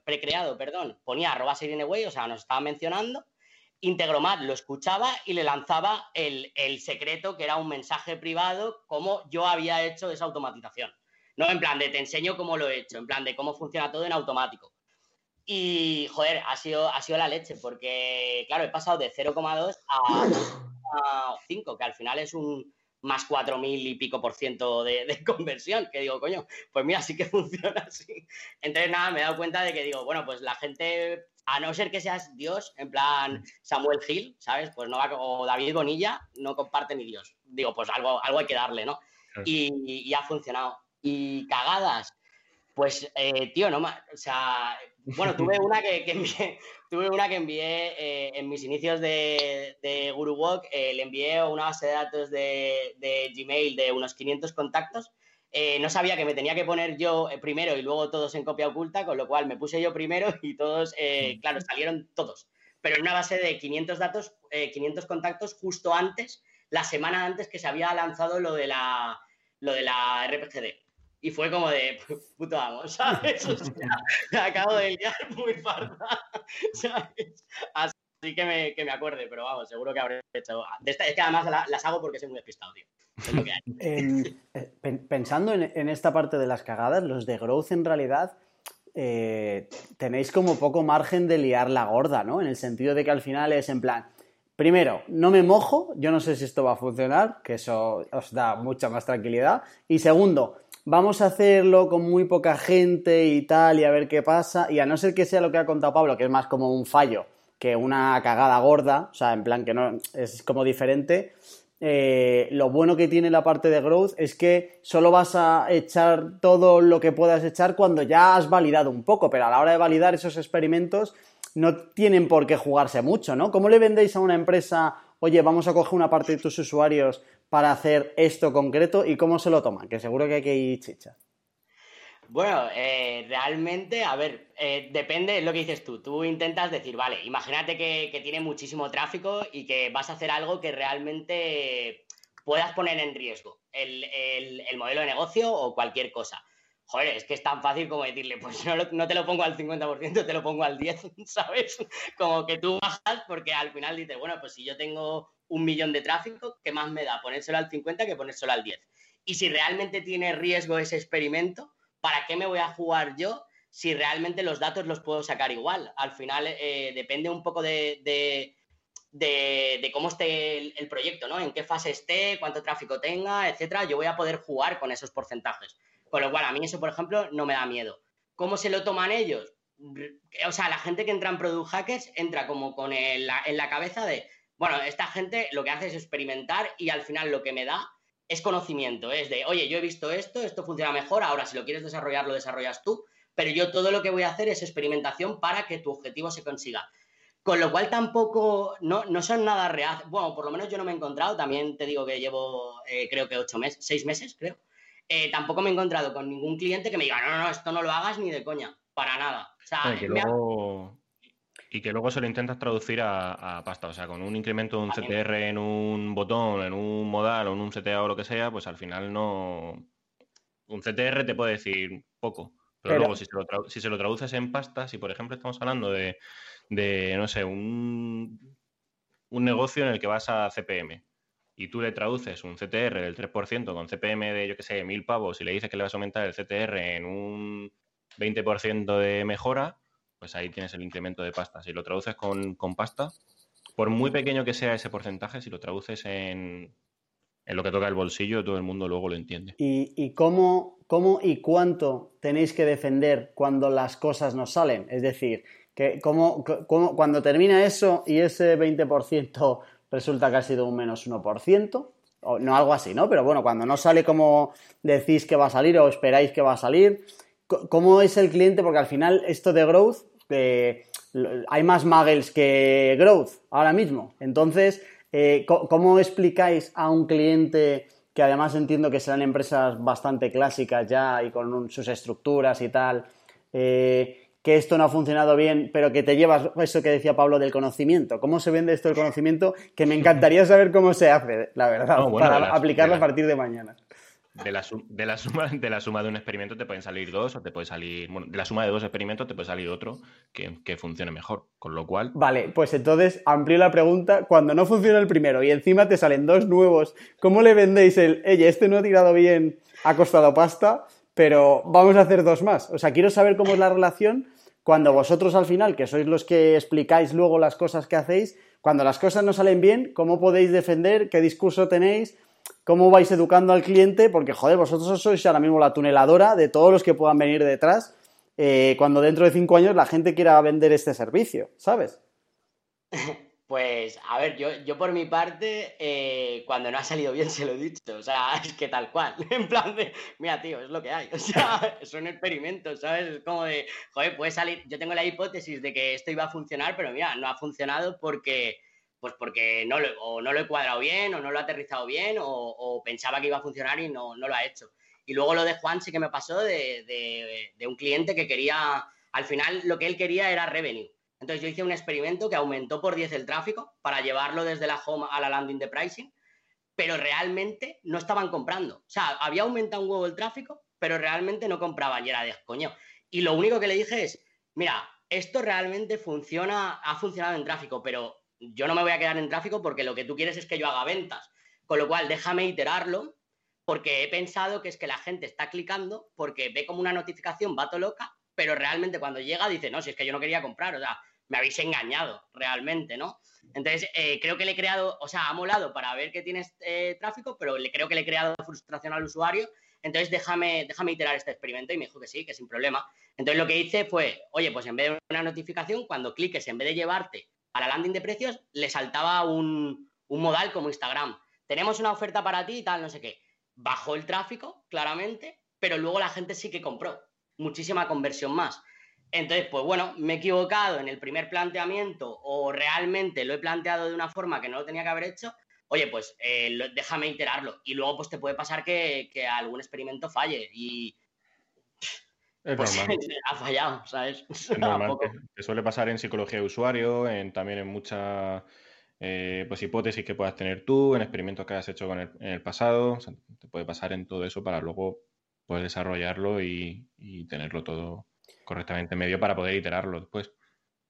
precreado, perdón, ponía arroba Way, o sea, nos estaba mencionando, Integromat lo escuchaba y le lanzaba el, secreto, que era un mensaje privado, como yo había hecho esa automatización. No en plan de te enseño cómo lo he hecho, en plan de cómo funciona todo en automático. Y, joder, ha sido, ha sido la leche, porque, claro, he pasado de 0,2 a, 5, que al final es un más 4.000 y pico por ciento de, de, conversión, que digo, coño, pues mira, sí que funciona así. Entonces, nada, me he dado cuenta de que digo, bueno, pues la gente a no ser que seas Dios, en plan Samuel Gil, ¿sabes? Pues no va, o David Bonilla, no comparte ni Dios. Digo, pues algo, algo hay que darle, ¿no? Y, ha funcionado. Y cagadas, pues, eh, tío, no o sea, bueno, tuve una que, envié, tuve una que envié eh, en mis inicios de, de GuruWalk, eh, le envié una base de datos de, de Gmail de unos 500 contactos eh, no sabía que me tenía que poner yo eh, primero y luego todos en copia oculta, con lo cual me puse yo primero y todos, eh, claro, salieron todos. Pero en una base de 500 datos, 500 contactos justo antes, la semana antes que se había lanzado lo de la, lo de la RPGD. Y fue como de, puto vamos, ¿sabes? O sea, acabo de liar muy farda, ¿sabes? Así que me, que me acuerde, pero vamos, seguro que habré hecho. es que además las hago porque soy muy despistado, tío. Eh, pensando en, esta parte de las cagadas, los de Growth en realidad eh, tenéis como poco margen de liar la gorda, ¿no? En el sentido de que al final es en plan, Primero, no me mojo, yo no sé si esto va a funcionar, que eso os da mucha más tranquilidad. Y segundo, vamos a hacerlo con muy poca gente y tal, y a ver qué pasa. Y a no ser que sea lo que ha contado Pablo, que es más como un fallo que una cagada gorda, o sea, en plan que no es como diferente. Eh, lo bueno que tiene la parte de growth es que solo vas a echar todo lo que puedas echar cuando ya has validado un poco, pero a la hora de validar esos experimentos no tienen por qué jugarse mucho, ¿no? ¿Cómo le vendéis a una empresa, oye, vamos a coger una parte de tus usuarios para hacer esto concreto y cómo se lo toman? Que seguro que hay que ir chicha. Bueno, eh, realmente, a ver, eh, depende de lo que dices tú. Tú intentas decir, vale, imagínate que, tiene muchísimo tráfico y que vas a hacer algo que realmente puedas poner en riesgo el modelo de negocio o cualquier cosa joder, es que es tan fácil como decirle, pues no, te lo pongo al 50%, te lo pongo al 10%, ¿sabes? Como que tú bajas porque al final dices, bueno, pues si yo tengo un millón de tráfico, ¿qué más me da ponérselo al 50 que ponérselo al 10? Y si realmente tiene riesgo ese experimento, ¿para qué me voy a jugar yo si realmente los datos los puedo sacar igual? Al final eh, depende un poco de, de, cómo esté el, el, proyecto, ¿no? En qué fase esté, cuánto tráfico tenga, etcétera. Yo voy a poder jugar con esos porcentajes. Con lo cual, a mí eso, por ejemplo, no me da miedo. ¿Cómo se lo toman ellos? O sea, la gente que entra en Product Hackers entra como con en la cabeza de, bueno, esta gente lo que hace es experimentar y al final lo que me da es conocimiento. Es de, oye, yo he visto esto, esto funciona mejor, ahora si lo quieres desarrollar, lo desarrollas tú, pero yo todo lo que voy a hacer es experimentación para que tu objetivo se consiga. Con lo cual tampoco, no, no son nada real. Bueno, por lo menos yo no me he encontrado, también te digo que llevo, eh, creo que ocho meses, seis meses, creo. Eh, tampoco me he encontrado con ningún cliente que me diga, no, no, no, esto no lo hagas ni de coña, para nada. Y, que luego, se lo intentas traducir a, pasta, o sea, con un incremento de un CTR en un botón, en un modal o en un CTA o lo que sea, pues al final no... Un CTR te puede decir poco, pero, luego si se, lo si se lo traduces en pasta, si por ejemplo estamos hablando de, de no sé, un, un negocio en el que vas a CPM, y tú le traduces un CTR del 3% con CPM de, yo qué sé, mil pavos y le dices que le vas a aumentar el CTR en un 20% de mejora, pues ahí tienes el incremento de pasta. Si lo traduces con, pasta, por muy pequeño que sea ese porcentaje, si lo traduces en, en lo que toca el bolsillo, todo el mundo luego lo entiende. ¿Y, cómo, cómo, y cuánto tenéis que defender cuando las cosas no salen? Es decir, que cómo, cómo, cuando termina eso y ese 20% resulta que ha sido un menos 1%, o no algo así, ¿no? Pero bueno, cuando no sale como decís que va a salir o esperáis que va a salir, ¿cómo es el cliente? Porque al final esto de growth, hay más muggles que growth ahora mismo. Entonces, eh, ¿cómo explicáis a un cliente que además entiendo que serán empresas bastante clásicas ya y con sus estructuras y tal, eh, que esto no ha funcionado bien, pero que te llevas eso que decía Pablo del conocimiento. ¿Cómo se vende esto del conocimiento? Que me encantaría saber cómo se hace, la verdad, para aplicarlo a partir de mañana. De la, de, la suma, de la suma de un experimento te pueden salir dos o te puede salir, bueno, de la suma de dos experimentos te puede salir otro que, que funcione mejor, con lo cual... Vale, pues entonces amplío la pregunta, cuando no funciona el primero y encima te salen dos nuevos, ¿cómo le vendéis el, oye, este no ha tirado bien, ha costado pasta? pero vamos a hacer dos más. O sea, quiero saber cómo es la relación cuando vosotros al final, que sois los que explicáis luego las cosas que hacéis, cuando las cosas no salen bien, cómo podéis defender, qué discurso tenéis, cómo vais educando al cliente, porque joder, vosotros sois ahora mismo la tuneladora de todos los que puedan venir detrás, eh, cuando dentro de cinco años la gente quiera vender este servicio, ¿sabes? Pues, a ver, yo, yo por mi parte, eh, cuando no ha salido bien se lo he dicho, o sea, es que tal cual, en plan de, mira, tío, es lo que hay, o sea, son experimentos, ¿sabes? Es como de, joder, puede salir, yo tengo la hipótesis de que esto iba a funcionar, pero mira, no ha funcionado porque, pues porque no lo, o no lo he cuadrado bien, o no lo he aterrizado bien, o, pensaba que iba a funcionar y no, no, lo ha hecho. Y luego lo de Juan sí que me pasó de, de, de un cliente que quería, al final lo que él quería era revenue. Entonces yo hice un experimento que aumentó por 10 el tráfico para llevarlo desde la home a la landing de pricing, pero realmente no estaban comprando. O sea, había aumentado un huevo el tráfico, pero realmente no compraban y era de coño. Y lo único que le dije es, mira, esto realmente funciona, ha funcionado en tráfico, pero yo no me voy a quedar en tráfico porque lo que tú quieres es que yo haga ventas. Con lo cual, déjame iterarlo porque he pensado que es que la gente está clicando porque ve como una notificación, vato loca, pero realmente cuando llega dice, no, si es que yo no quería comprar, o sea, me habéis engañado realmente, ¿no? Entonces, eh, creo que le he creado, o sea, ha molado para ver que tienes eh, tráfico, pero le, creo que le he creado frustración al usuario. Entonces, déjame, déjame iterar este experimento y me dijo que sí, que sin problema. Entonces, lo que hice fue, oye, pues en vez de una notificación, cuando cliques, en vez de llevarte a la landing de precios, le saltaba un, modal como Instagram. Tenemos una oferta para ti y tal, no sé qué. Bajó el tráfico, claramente, pero luego la gente sí que compró. Muchísima conversión más. Entonces, pues bueno, me he equivocado en el primer planteamiento o realmente lo he planteado de una forma que no lo tenía que haber hecho, oye, pues eh, déjame iterarlo. Y luego pues te puede pasar que, algún experimento falle y... Es pues, normal. ha fallado, ¿sabes? Es normal. Que, suele pasar en psicología de usuario, en, también en muchas eh, pues, hipótesis que puedas tener tú, en experimentos que hayas hecho con el, en el pasado. te puede pasar en todo eso para luego poder desarrollarlo y tenerlo todo correctamente medio para poder iterarlo después.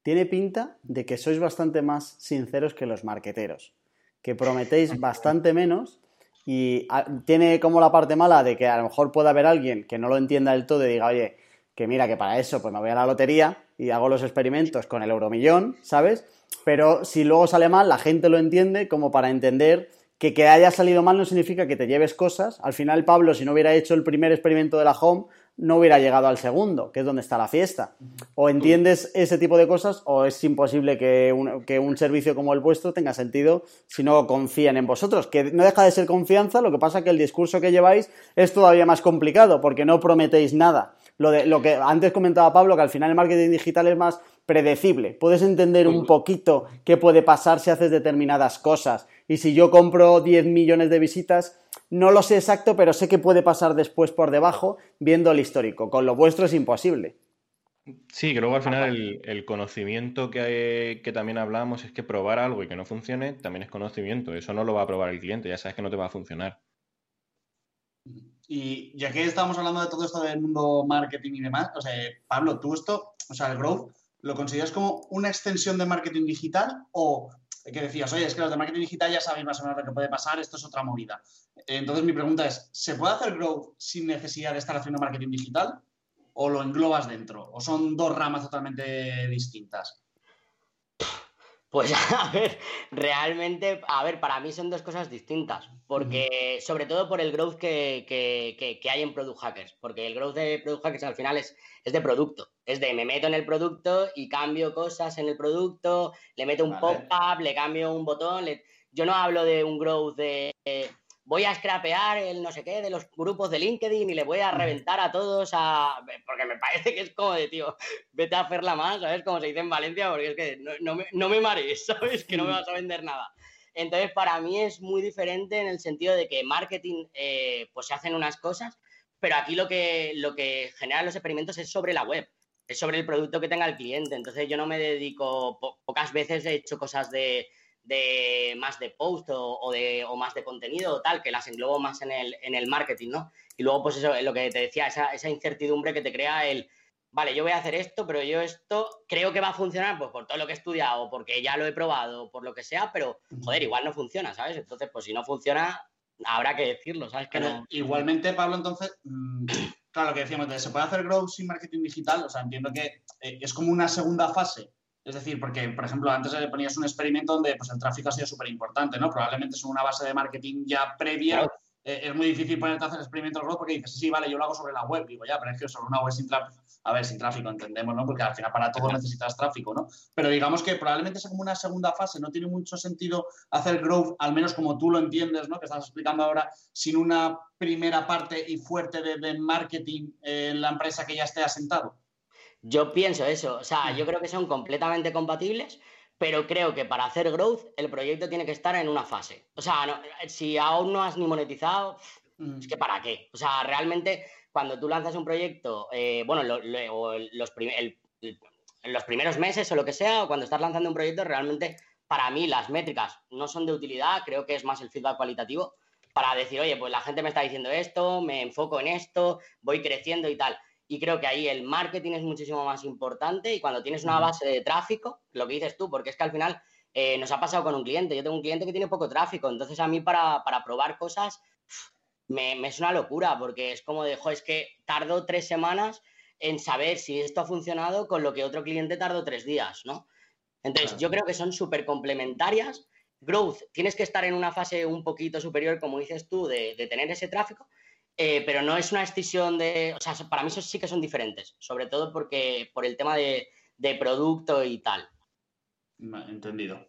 Tiene pinta de que sois bastante más sinceros que los marqueteros, que prometéis bastante menos y ah, tiene como la parte mala de que a lo mejor pueda haber alguien que no lo entienda del todo y diga, oye, que mira que para eso pues me voy a la lotería y hago los experimentos con el euromillón, ¿sabes? Pero si luego sale mal, la gente lo entiende como para entender que que haya salido mal no significa que te lleves cosas. Al final, Pablo, si no hubiera hecho el primer experimento de la home, no hubiera llegado al segundo, que es donde está la fiesta. O entiendes ese tipo de cosas o es imposible que un, servicio como el vuestro tenga sentido si no confían en vosotros. Que no deja de ser confianza, lo que pasa que el discurso que lleváis es todavía más complicado porque no prometéis nada. Lo, de, lo que antes comentaba Pablo, que al final el marketing digital es más predecible. Puedes entender un poquito qué puede pasar si haces determinadas cosas. Y si yo compro 10 millones de visitas, no lo sé exacto, pero sé que puede pasar después por debajo viendo el histórico. Con lo vuestro es imposible. Sí, que luego al final el, conocimiento que, que, también hablamos es que probar algo y que no funcione también es conocimiento. Eso no lo va a probar el cliente, ya sabes que no te va a funcionar. Y ya que estamos hablando de todo esto del mundo marketing y demás, o sea, Pablo, tú esto, o sea, el growth, ¿lo consideras como una extensión de marketing digital o que decías, oye, es que los de marketing digital ya sabéis más o menos lo que puede pasar, esto es otra movida? Entonces mi pregunta es, ¿se puede hacer growth sin necesidad de estar haciendo marketing digital? ¿O lo englobas dentro? ¿O son dos ramas totalmente distintas? Pues a ver, realmente, a ver, para mí son dos cosas distintas, porque sobre todo por el growth que, hay en Product Hackers, porque el growth de Product Hackers al final es, es, de producto, es de me meto en el producto y cambio cosas en el producto, le meto un pop-up, le cambio un botón, yo no hablo de un growth de voy a scrapear el no sé qué de los grupos de LinkedIn y le voy a reventar a todos a... Porque me parece que es como de, tío, vete a hacerla más, ¿sabes? Como se dice en Valencia, porque es que no, me, no me marees, ¿sabes? Que no me vas a vender nada. Entonces, para mí es muy diferente en el sentido de que marketing, eh, pues se hacen unas cosas, pero aquí lo que, lo que generan los experimentos es sobre la web, es sobre el producto que tenga el cliente. Entonces, yo no me dedico, pocas veces he hecho cosas de de más de post o, de, o más de contenido o tal, que las englobo más en el, en el marketing, ¿no? Y luego, pues eso, lo que te decía, esa, esa incertidumbre que te crea el, vale, yo voy a hacer esto, pero yo esto creo que va a funcionar pues por todo lo que he estudiado, porque ya lo he probado, por lo que sea, pero joder, igual no funciona, ¿sabes? Entonces, pues si no funciona, habrá que decirlo, ¿sabes? Que no... Igualmente, Pablo, entonces, mm, claro, lo que decíamos, ¿se puede hacer growth sin marketing digital? O sea, entiendo que eh, es como una segunda fase es decir, porque, por ejemplo, antes le ponías un experimento donde pues, el tráfico ha sido súper importante, ¿no? Probablemente es una base de marketing ya previa. Eh, es muy difícil ponerte a hacer experimentos growth porque dices, sí, vale, yo lo hago sobre la web. Digo, ya, pero es que sobre una web sin tráfico, a ver, sin tráfico, entendemos, ¿no? Porque al final para todo necesitas tráfico, ¿no? Pero digamos que probablemente sea como una segunda fase. No tiene mucho sentido hacer growth, al menos como tú lo entiendes, ¿no? Que estás explicando ahora, sin una primera parte y fuerte de, marketing en la empresa que ya esté asentado. Yo pienso eso, o sea, yo creo que son completamente compatibles, pero creo que para hacer growth el proyecto tiene que estar en una fase. O sea, si aún no has ni monetizado, es que para qué. O sea, realmente cuando tú lanzas un proyecto, eh, bueno, o los, los primeros meses o lo que sea, o cuando estás lanzando un proyecto, realmente para mí las métricas no son de utilidad, creo que es más el feedback cualitativo para decir, oye, pues la gente me está diciendo esto, me enfoco en esto, voy creciendo y tal. Y creo que ahí el marketing es muchísimo más importante y cuando tienes una base de tráfico, lo que dices tú, porque es que al final eh, nos ha pasado con un cliente. Yo tengo un cliente que tiene poco tráfico, entonces a mí para, probar cosas me, es una locura, porque es como de, es que tardo tres semanas en saber si esto ha funcionado con lo que otro cliente tardó tres días, ¿no? Entonces, yo creo que son súper complementarias. Growth, tienes que estar en una fase un poquito superior, como dices tú, de, tener ese tráfico, eh, pero no es una decisión de. O sea, para mí eso sí que son diferentes, sobre todo porque por el tema de, producto y tal. Entendido.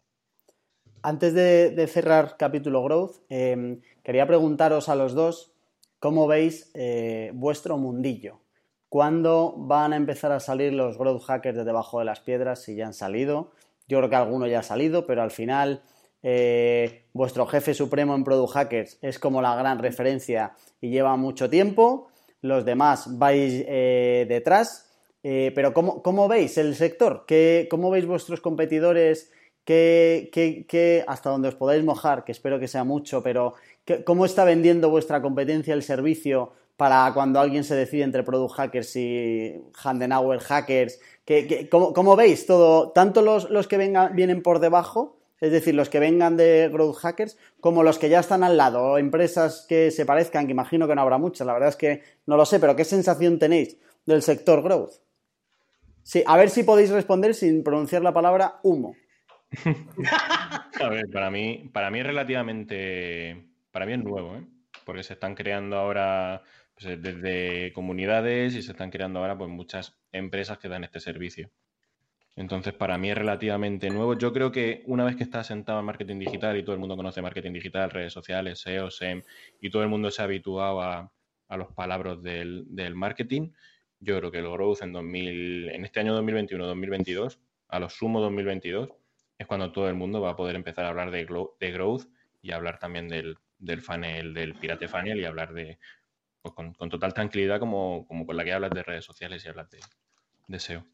Antes de, cerrar capítulo Growth, em, quería preguntaros a los dos cómo veis eh, vuestro mundillo. ¿Cuándo van a empezar a salir los growth hackers de debajo de las piedras? Si ya han salido. Yo creo que alguno ya ha salido, pero al final eh, vuestro jefe supremo en Product Hackers es como la gran referencia y lleva mucho tiempo. Los demás vais eh, detrás. pero ¿cómo, veis el sector? ¿Cómo veis vuestros competidores? ¿Qué, hasta donde os podáis mojar, que espero que sea mucho, pero ¿cómo está vendiendo vuestra competencia el servicio para cuando alguien se decide entre Product Hackers y Handenauer Hackers? cómo, veis todo? Tanto los, que vengan, vienen por debajo, es decir, los que vengan de Growth Hackers, como los que ya están al lado, empresas que se parezcan, que imagino que no habrá muchas, la verdad es que no lo sé, pero ¿qué sensación tenéis del sector Growth? Sí, a ver si podéis responder sin pronunciar la palabra humo. A ver, para mí, para mí es relativamente, para mí es nuevo, ¿eh? porque se están creando ahora pues, desde comunidades y se están creando ahora pues muchas empresas que dan este servicio. Entonces, para mí es relativamente nuevo. Yo creo que una vez que está sentado en marketing digital y todo el mundo conoce marketing digital, redes sociales, SEO, SEM, y todo el mundo se ha habituado a, los palabras del, del, marketing, yo creo que el growth en, 2000, en este año 2021-2022, a lo sumo 2022, es cuando todo el mundo va a poder empezar a hablar de, de growth y hablar también del, del, funnel, del pirate funnel y hablar de pues, con, total tranquilidad como, como, con la que hablas de redes sociales y hablas de, SEO.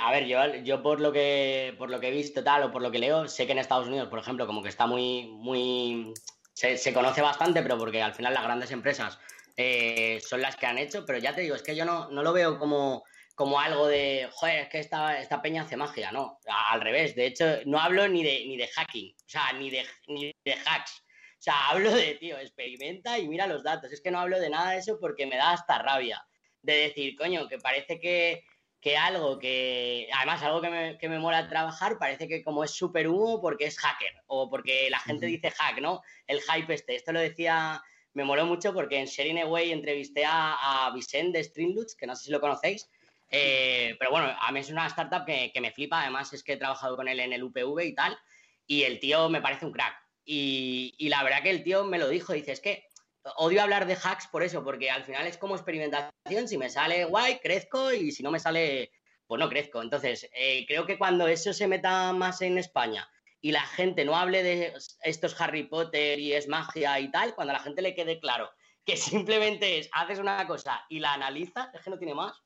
A ver, yo, por lo que por lo que he visto tal o por lo que leo, sé que en Estados Unidos, por ejemplo, como que está muy, muy se, conoce bastante, pero porque al final las grandes empresas eh, son las que han hecho, pero ya te digo, es que yo no, no lo veo como como algo de, joder, es que esta, esta peña hace magia, no, al revés, de hecho, no hablo ni de, ni de hacking, o sea, ni de, ni de hacks, o sea, hablo de, tío, experimenta y mira los datos, es que no hablo de nada de eso porque me da hasta rabia, de decir, coño, que parece que, que algo que, además, algo que me, que me mola trabajar, parece que como es súper humo porque es hacker, o porque la gente dice hack, ¿no? El hype este, esto lo decía me moló mucho porque en Sharing Away entrevisté a, a Vicente de Streamloots, que no sé si lo conocéis, eh, pero bueno, a mí es una startup que, me flipa, además es que he trabajado con él en el UPV y tal, y el tío me parece un crack. Y, la verdad que el tío me lo dijo, dice, es que odio hablar de hacks por eso, porque al final es como experimentación, si me sale guay, crezco, y si no me sale, pues no crezco. Entonces, eh, creo que cuando eso se meta más en España y la gente no hable de estos Harry Potter y es magia y tal, cuando a la gente le quede claro que simplemente es, haces una cosa y la analizas, es que no tiene más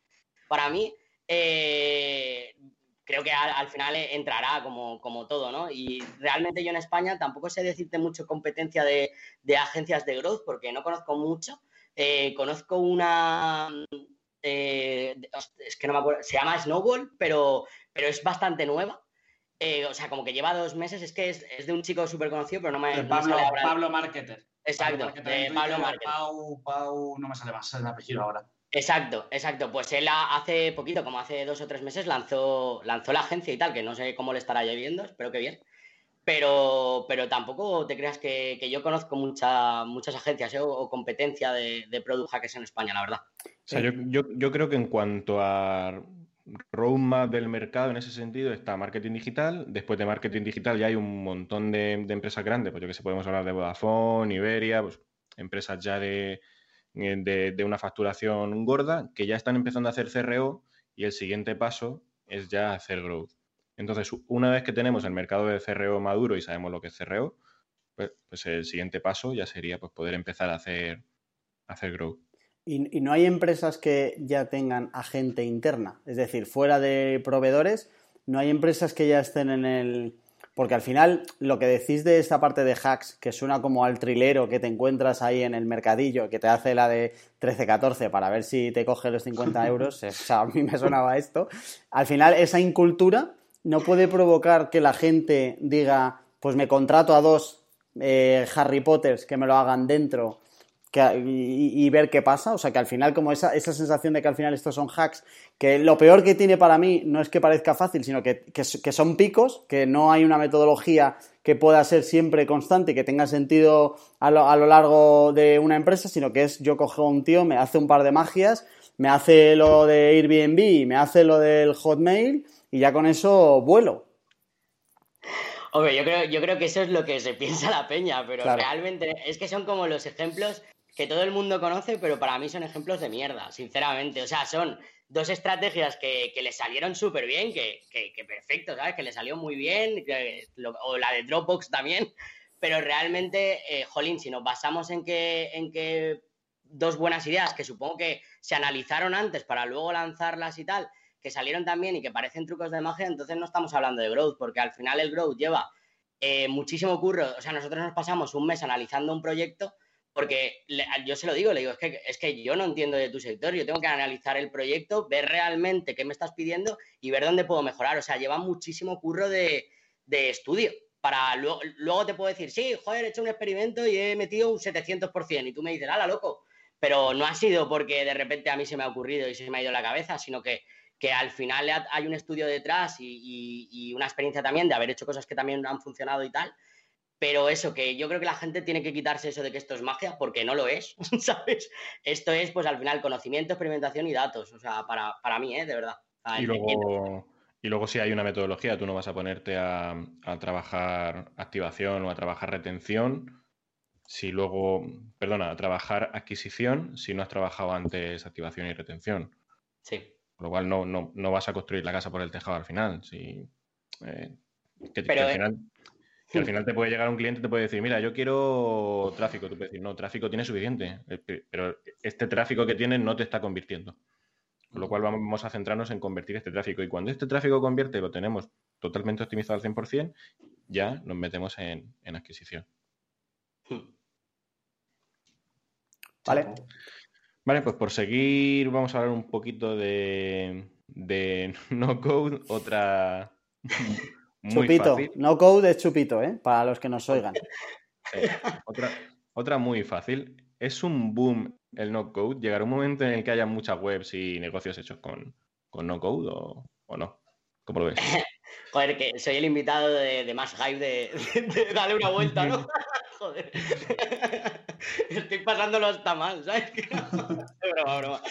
para mí, eh, creo que al, final entrará como, todo, ¿no? Y realmente yo en España tampoco sé decirte mucho competencia de, agencias de growth porque no conozco mucho. Eh, conozco una, eh, es que no me acuerdo, se llama Snowball, pero, pero es bastante nueva. o sea, como que lleva dos meses, es que es, de un chico súper conocido, pero no me. Pablo, Pablo Marketer. Exacto, Pablo Marketer. Pau, Pau, no me sale más el apellido ahora. Exacto, exacto. Pues él hace poquito, como hace dos o tres meses, lanzó, lanzó la agencia y tal, que no sé cómo le estará lloviendo, espero que bien. Pero, pero tampoco te creas que, yo conozco mucha, muchas agencias ¿eh? o, competencia de, de product hackers en España, la verdad. O sea, yo, creo que en cuanto a roadmap del mercado en ese sentido está marketing digital. Después de marketing digital ya hay un montón de, empresas grandes, pues yo que sé, podemos hablar de Vodafone, Iberia, pues empresas ya de, eh, de, una facturación gorda que ya están empezando a hacer CRO y el siguiente paso es ya hacer growth. Entonces, una vez que tenemos el mercado de CRO maduro y sabemos lo que es CRO, pues, pues, el siguiente paso ya sería pues, poder empezar a hacer, hacer growth. ¿Y, ¿Y, no hay empresas que ya tengan agente interna? Es decir, fuera de proveedores, ¿no hay empresas que ya estén en el, porque al final lo que decís de esta parte de hacks, que suena como al trilero que te encuentras ahí en el mercadillo, que te hace la de 13-14 para ver si te coge los 50 euros, o sea, a mí me sonaba esto, al final esa incultura no puede provocar que la gente diga, pues me contrato a dos eh, Harry Potters que me lo hagan dentro y, ver qué pasa. O sea, que al final, como esa, esa sensación de que al final estos son hacks, que lo peor que tiene para mí no es que parezca fácil, sino que, que, son picos, que no hay una metodología que pueda ser siempre constante y que tenga sentido a lo, a lo largo de una empresa, sino que es yo cojo a un tío, me hace un par de magias, me hace lo de Airbnb, me hace lo del Hotmail y ya con eso vuelo. Hombre, yo creo, yo creo que eso es lo que se piensa la peña, pero realmente es que son como los ejemplos que todo el mundo conoce, pero para mí son ejemplos de mierda, sinceramente. O sea, son dos estrategias que, que le salieron súper bien, que, que, perfecto, ¿sabes? Que le salió muy bien, o la de Dropbox también, pero realmente, eh, jolín, si nos basamos en que, en que dos buenas ideas, que supongo que se analizaron antes para luego lanzarlas y tal, que salieron también y que parecen trucos de magia, entonces no estamos hablando de growth, porque al final el growth lleva eh, muchísimo curro. O sea, nosotros nos pasamos un mes analizando un proyecto porque yo se lo digo, le digo, es que, es que yo no entiendo de tu sector, yo tengo que analizar el proyecto, ver realmente qué me estás pidiendo y ver dónde puedo mejorar. O sea, lleva muchísimo curro de, estudio. Para luego, luego, te puedo decir, sí, joder, he hecho un experimento y he metido un 700%. Y tú me dices, ala, loco. Pero no ha sido porque de repente a mí se me ha ocurrido y se me ha ido la cabeza, sino que, que al final hay un estudio detrás y, y una experiencia también de haber hecho cosas que también han funcionado y tal. Pero eso, que yo creo que la gente tiene que quitarse eso de que esto es magia, porque no lo es, ¿sabes? Esto es, pues al final, conocimiento, experimentación y datos. O sea, para, para mí, ¿eh? De verdad. y, luego, y luego, si hay una metodología, tú no vas a ponerte a, a, trabajar activación o a trabajar retención. Si luego, perdona, a trabajar adquisición, si no has trabajado antes activación y retención. Sí. Con lo cual no, no, no vas a construir la casa por el tejado al final. Si, eh, Pero, al eh, final al final te puede llegar un cliente y te puede decir, mira, yo quiero tráfico. Tú puedes decir, no, tráfico tiene suficiente, eh, pero este tráfico que tienes no te está convirtiendo. Con lo cual vamos a centrarnos en convertir este tráfico. Y cuando este tráfico convierte, lo tenemos totalmente optimizado al 100%, ya nos metemos en, adquisición. Vale. Vale, pues por seguir vamos a hablar un poquito de, de no code, otra chupito, no code es chupito, ¿eh? Para los que nos oigan. Otra, otra muy fácil. ¿Es un boom el no code? ¿Llegará un momento en el que haya muchas webs y negocios hechos con, no code o, no? ¿Cómo lo ves? Joder, que soy el invitado de, más hype de, de, darle una vuelta, ¿no? Joder. Estoy pasándolo hasta mal, ¿sabes? broma, broma.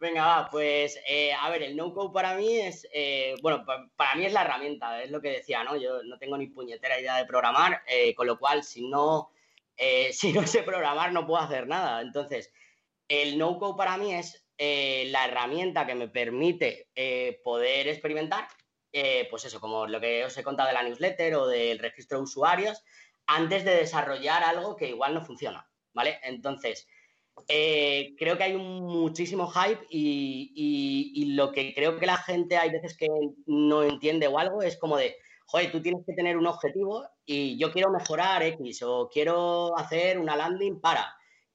Venga, va, pues eh, a ver, el no-code para mí es, eh, bueno, para mí es la herramienta, es lo que decía, ¿no? Yo no tengo ni puñetera idea de programar, eh, con lo cual si no, si no sé programar no puedo hacer nada. Entonces, el no-code para mí es la herramienta que me permite poder experimentar, pues eso, como lo que os he contado de la newsletter o del registro de usuarios, antes de desarrollar algo que igual no funciona, ¿vale? Entonces, eh, creo que hay un muchísimo hype y, lo que creo que la gente hay veces que no entiende o algo es como de, joder, tú tienes que tener un objetivo y yo quiero mejorar X o quiero hacer una landing para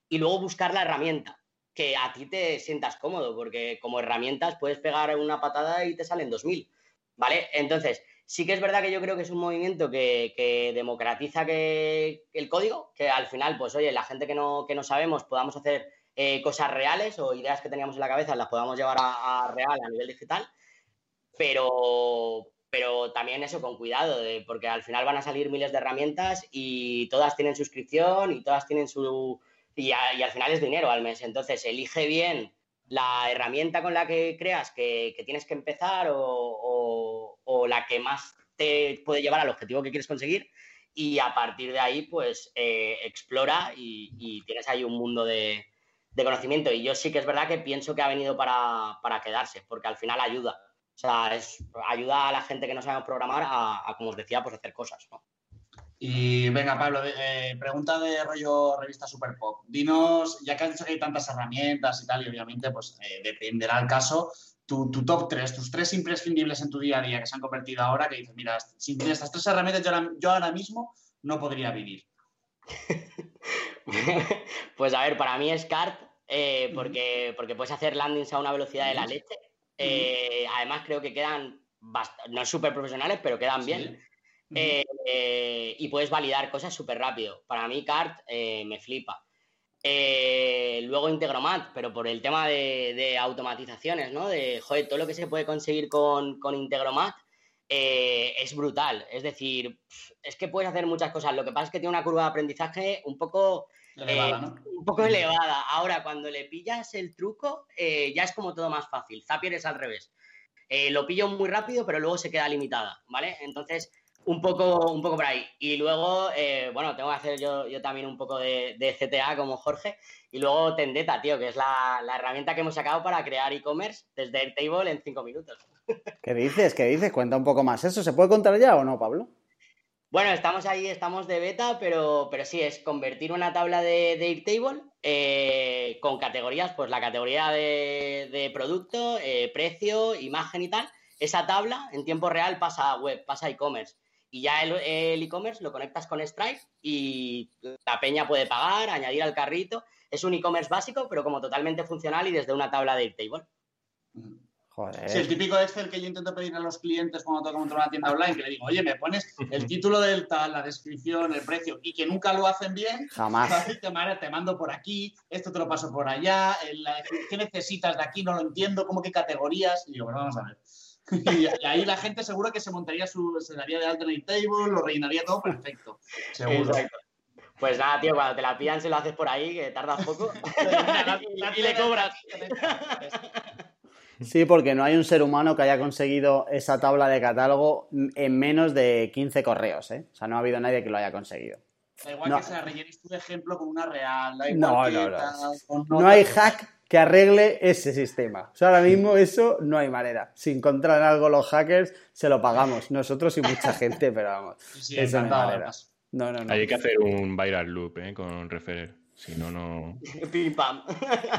y luego buscar la herramienta que a ti te sientas cómodo porque como herramientas puedes pegar una patada y te salen 2000, ¿vale? Entonces, Sí que es verdad que yo creo que es un movimiento que, democratiza que, el código, que al final, pues oye, la gente que no, que no sabemos podamos hacer eh, cosas reales o ideas que teníamos en la cabeza las podamos llevar a, real a nivel digital, pero, pero también eso con cuidado, porque al final van a salir miles de herramientas y todas tienen suscripción y todas tienen su... Y, al final es dinero al mes, entonces elige bien la herramienta con la que creas que, tienes que empezar o, la que más te puede llevar al objetivo que quieres conseguir y a partir de ahí pues eh, explora y, tienes ahí un mundo de, conocimiento y yo sí que es verdad que pienso que ha venido para, quedarse porque al final ayuda. O sea, ayuda a la gente que no sabe programar a, como os decía, pues hacer cosas. Y venga, Pablo, eh, pregunta de rollo revista Super Pop. Dinos, ya que has dicho que hay tantas herramientas y tal, y obviamente, pues eh, dependerá el caso, tu, top 3, tus tres imprescindibles en tu día a día que se han convertido ahora, que dices, mira, sin estas tres herramientas yo ahora, mismo no podría vivir. pues a ver, para mí es CART, eh, porque, porque puedes hacer landings a una velocidad de la leche. además, creo que quedan, no súper profesionales, pero quedan bien. Eh, y puedes validar cosas súper rápido. Para mí, CART eh, me flipa. Eh, luego Integromat, pero por el tema de, automatizaciones, ¿no? De, joder, todo lo que se puede conseguir con, con Integromat eh, es brutal. Es decir, es que puedes hacer muchas cosas. Lo que pasa es que tiene una curva de aprendizaje un poco elevada. ¿no? Un poco elevada. Ahora, cuando le pillas el truco, ya es como todo más fácil. Zapier es al revés. lo pillo muy rápido, pero luego se queda limitada, ¿vale? Entonces, un poco, un poco por ahí. Y luego, eh, bueno, tengo que hacer yo, yo también un poco de, de, CTA como Jorge. Y luego Tendeta, tío, que es la, la herramienta que hemos sacado para crear e-commerce desde Airtable en cinco minutos. ¿Qué dices? ¿Qué dices? Cuenta un poco más eso. ¿Se puede contar ya o no, Pablo? Bueno, estamos ahí, estamos de beta, pero, pero sí, es convertir una tabla de, de Airtable eh, con categorías, pues la categoría de, de producto, eh, precio, imagen y tal. Esa tabla en tiempo real pasa a web, pasa a e-commerce y ya el e-commerce lo conectas con Stripe y la peña puede pagar, añadir al carrito. Es un e-commerce básico, pero como totalmente funcional y desde una tabla de Airtable. Joder. Sí, el típico Excel que yo intento pedir a los clientes cuando toca montar una tienda online, que le digo, oye, me pones el título del tal, la descripción, el precio, y que nunca lo hacen bien. Jamás. Te, mando por aquí, esto te lo paso por allá, ¿qué necesitas de aquí? No lo entiendo, ¿cómo qué categorías? Y digo, bueno, vamos a ver. Y, ahí la gente seguro que se montaría su, se daría de alternate table, lo rellenaría todo perfecto. Seguro. Pues nada, tío, cuando te la pillan se lo haces por ahí, que tarda poco. y, le cobras. Sí, porque no hay un ser humano que haya conseguido esa tabla de catálogo en menos de 15 correos, ¿eh? O sea, no ha habido nadie que lo haya conseguido. Da igual que se rellenes tu ejemplo con una real. no, no, no. no hay hack que arregle ese sistema. O sea, ahora mismo eso no hay manera. Si encuentran algo los hackers, se lo pagamos. Nosotros y mucha gente, pero vamos. eso no hay manera. No, no, no. Hay que hacer un viral loop ¿eh? con referer. Si no, no. Pim pam.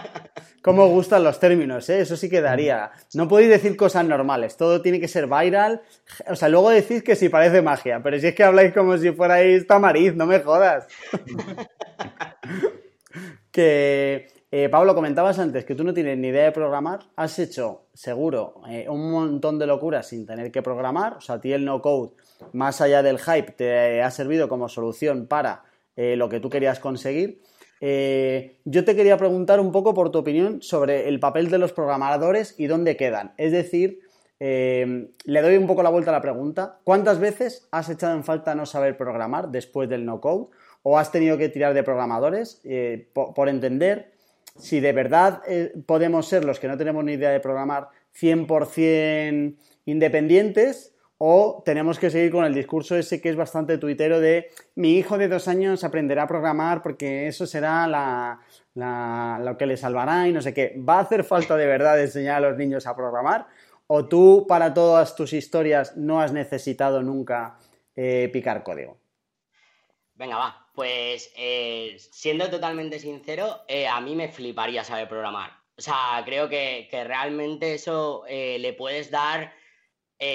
¿Cómo gustan los términos? Eh? Eso sí quedaría. No podéis decir cosas normales. Todo tiene que ser viral. O sea, luego decís que si parece magia. Pero si es que habláis como si fuerais tamariz, no me jodas. que eh, Pablo, comentabas antes que tú no tienes ni idea de programar. Has hecho, seguro, eh, un montón de locuras sin tener que programar. O sea, a ti el no-code, más allá del hype, te ha servido como solución para eh, lo que tú querías conseguir. yo te quería preguntar un poco por tu opinión sobre el papel de los programadores y dónde quedan. Es decir, le doy un poco la vuelta a la pregunta. ¿Cuántas veces has echado en falta no saber programar después del no-code? ¿O has tenido que tirar de programadores por entender si de verdad eh, podemos ser los que no tenemos ni idea de programar 100% independientes o tenemos que seguir con el discurso ese que es bastante tuitero de mi hijo de dos años aprenderá a programar porque eso será lo que le salvará y no sé qué. ¿Va a hacer falta de verdad enseñar a los niños a programar? ¿O tú para todas tus historias no has necesitado nunca eh, picar código? Venga, va. Pues eh, siendo totalmente sincero, eh, a mí me fliparía saber programar. O sea, creo que, realmente eso eh, le puedes dar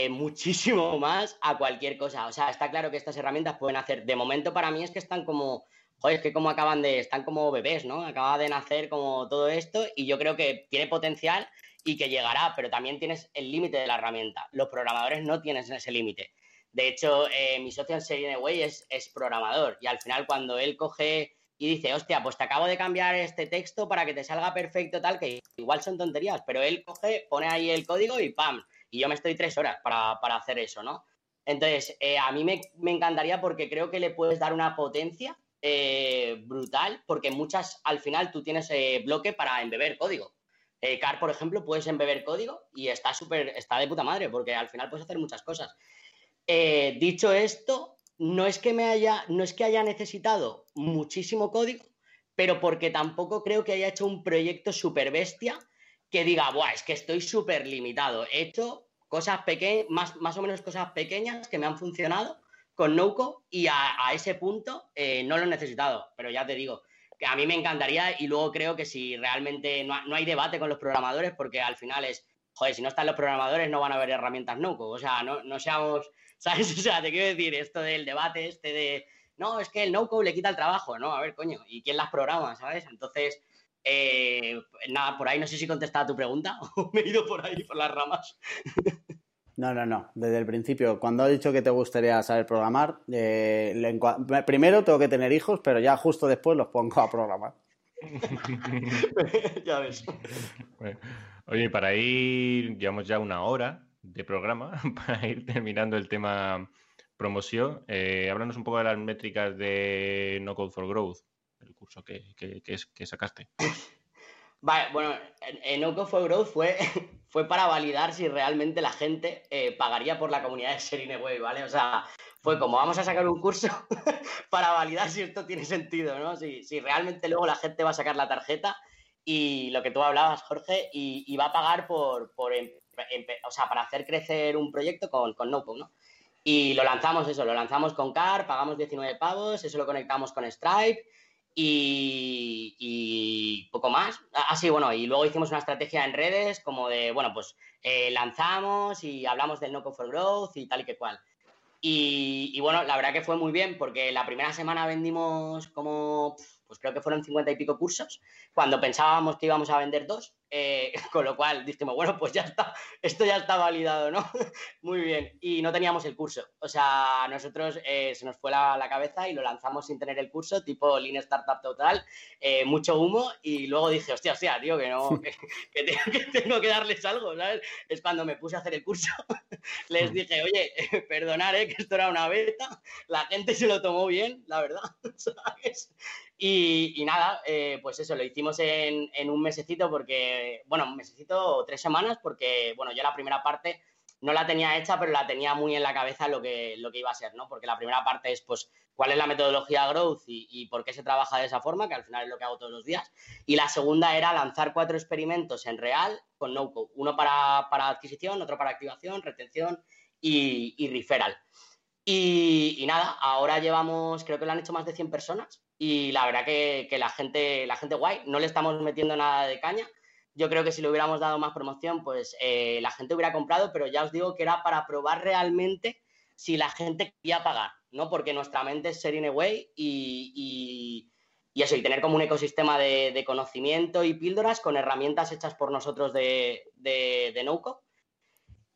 muchísimo más a cualquier cosa. O sea, está claro que estas herramientas pueden hacer. De momento, para mí es que están como. Joder, es que como acaban de. Están como bebés, ¿no? Acaba de nacer como todo esto y yo creo que tiene potencial y que llegará, pero también tienes el límite de la herramienta. Los programadores no tienen ese límite. De hecho, eh, mi socio en Sereneway es, es programador y al final cuando él coge y dice, hostia, pues te acabo de cambiar este texto para que te salga perfecto tal, que igual son tonterías, pero él coge, pone ahí el código y ¡pam! Y yo me estoy tres horas para, hacer eso, ¿no? Entonces, eh, a mí me, encantaría porque creo que le puedes dar una potencia eh, brutal, porque muchas, al final tú tienes bloque para embeber código. Car, por ejemplo, puedes embeber código y está súper, está de puta madre, porque al final puedes hacer muchas cosas. Eh, dicho esto, no es que me haya, no es que haya necesitado muchísimo código, pero porque tampoco creo que haya hecho un proyecto súper bestia que diga, Buah, es que estoy súper limitado. He hecho cosas pequeñas, más, más o menos cosas pequeñas que me han funcionado con Nouco y a, ese punto eh, no lo he necesitado. Pero ya te digo, que a mí me encantaría y luego creo que si realmente no, no hay debate con los programadores, porque al final es, joder, si no están los programadores no van a haber herramientas Nouco. O sea, no, no seamos ¿Sabes? O sea, te quiero decir, esto del debate, este de, no, es que el no-code le quita el trabajo, ¿no? A ver, coño, ¿y quién las programa, ¿sabes? Entonces, eh, nada, por ahí no sé si contestaba tu pregunta o me he ido por ahí, por las ramas. No, no, no. Desde el principio, cuando has dicho que te gustaría saber programar, eh, primero tengo que tener hijos, pero ya justo después los pongo a programar. ya ves. oye, para ir, llevamos ya una hora de programa, para ir terminando el tema promoción, eh, háblanos un poco de las métricas de No Code for Growth, el curso que, que, sacaste. Vale, bueno, en No Code for Growth fue, fue para validar si realmente la gente eh, pagaría por la comunidad de Serineway, ¿vale? O sea, fue como vamos a sacar un curso para validar si esto tiene sentido, ¿no? Si, si, realmente luego la gente va a sacar la tarjeta y lo que tú hablabas, Jorge, y, va a pagar por, por o sea, para hacer crecer un proyecto con, con NoCo, ¿no? Y lo lanzamos eso, lo lanzamos con CAR, pagamos 19 pavos, eso lo conectamos con Stripe y, poco más. Así, ah, bueno, y luego hicimos una estrategia en redes como de, bueno, pues eh, lanzamos y hablamos del NoCo for Growth y tal y que cual. Y, bueno, la verdad que fue muy bien porque la primera semana vendimos como, pues creo que fueron 50 y pico cursos, cuando pensábamos que íbamos a vender dos. Eh, con lo cual dijimos, bueno, pues ya está, esto ya está validado, ¿no? Muy bien. Y no teníamos el curso. O sea, nosotros eh, se nos fue la, cabeza y lo lanzamos sin tener el curso, tipo Lean Startup Total, eh, mucho humo. Y luego dije, hostia, hostia, tío, que no, que, tengo, que, darles algo, ¿sabes? Es cuando me puse a hacer el curso. Les dije, oye, perdonar, que esto era una beta. La gente se lo tomó bien, la verdad, ¿sabes? Y, nada, pues eso, lo hicimos en, en un mesecito porque bueno, necesito tres semanas porque, bueno, yo la primera parte no la tenía hecha, pero la tenía muy en la cabeza lo que, lo que iba a ser, ¿no? Porque la primera parte es, pues, cuál es la metodología Growth y, por qué se trabaja de esa forma, que al final es lo que hago todos los días. Y la segunda era lanzar cuatro experimentos en real con no-code. Uno para, adquisición, otro para activación, retención y, y referral. Y, nada, ahora llevamos, creo que lo han hecho más de 100 personas y la verdad que, que la, gente, la gente guay, no le estamos metiendo nada de caña yo creo que si le hubiéramos dado más promoción, pues eh, la gente hubiera comprado, pero ya os digo que era para probar realmente si la gente quería pagar, ¿no? Porque nuestra mente es ser in away y, y, eso, y tener como un ecosistema de, conocimiento y píldoras con herramientas hechas por nosotros de, de, de NoCo.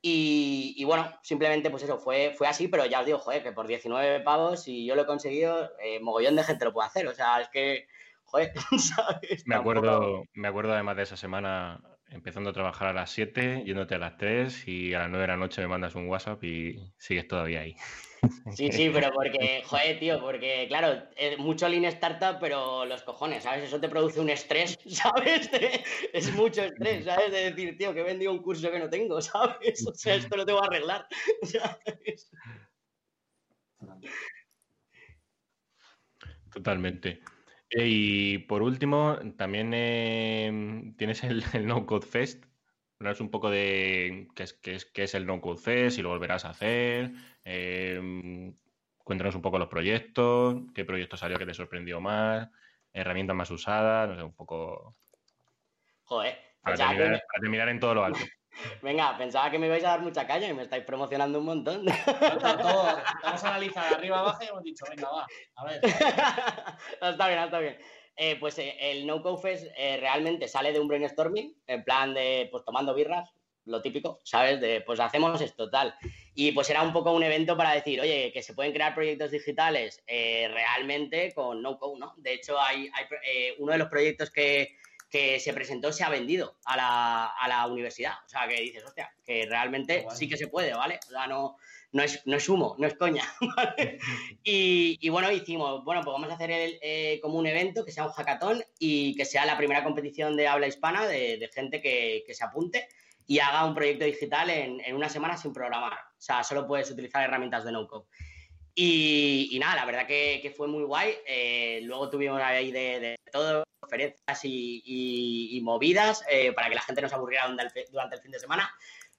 Y, bueno, simplemente pues eso, fue, fue así, pero ya os digo, joder, que por 19 pavos, y yo lo he conseguido, eh, mogollón de gente lo puede hacer. O sea, es que Me acuerdo, me acuerdo además de esa semana empezando a trabajar a las 7, yéndote a las 3 y a las 9 de la noche me mandas un WhatsApp y sigues todavía ahí. Sí, sí, pero porque, joder, tío, porque claro, es mucho lean startup, pero los cojones, ¿sabes? Eso te produce un estrés, ¿sabes? Es mucho estrés, ¿sabes? De decir, tío, que he vendido un curso que no tengo, ¿sabes? O sea, esto lo tengo que arreglar, Totalmente. Y por último, también eh, tienes el, No Code Fest. Hablas un poco de qué es, qué es, qué es el No Code Fest, y lo volverás a hacer. Eh, cuéntanos un poco los proyectos, qué proyecto salió que te sorprendió más, herramientas más usadas, no sé, un poco. Joder. Para, terminar, para terminar en todo lo alto. Venga, pensaba que me ibais a dar mucha caña y me estáis promocionando un montón. vamos a analizar arriba abajo y hemos dicho, venga, va, a ver. está bien, está bien. Eh, pues eh, el No Code Fest eh, realmente sale de un brainstorming, en plan de, pues tomando birras, lo típico, ¿sabes? De, pues hacemos esto, tal. Y pues era un poco un evento para decir, oye, que se pueden crear proyectos digitales realmente con No Code, ¿no? De hecho, hay, hay uno de los proyectos que, que se presentó se ha vendido a la, a la universidad. O sea, que dices, hostia, que realmente sí que se puede, ¿vale? O sea, no, no, es, no es humo, no es coña, ¿vale? Y, y bueno, hicimos, bueno, pues vamos a hacer el, eh, como un evento que sea un hackathon y que sea la primera competición de habla hispana de, de gente que, que, se apunte y haga un proyecto digital en, en, una semana sin programar. O sea, solo puedes utilizar herramientas de no-code. Y, nada, la verdad que, fue muy guay. Eh, luego tuvimos ahí de, todo conferencias y, movidas eh, para que la gente no se aburriera durante el fin de semana.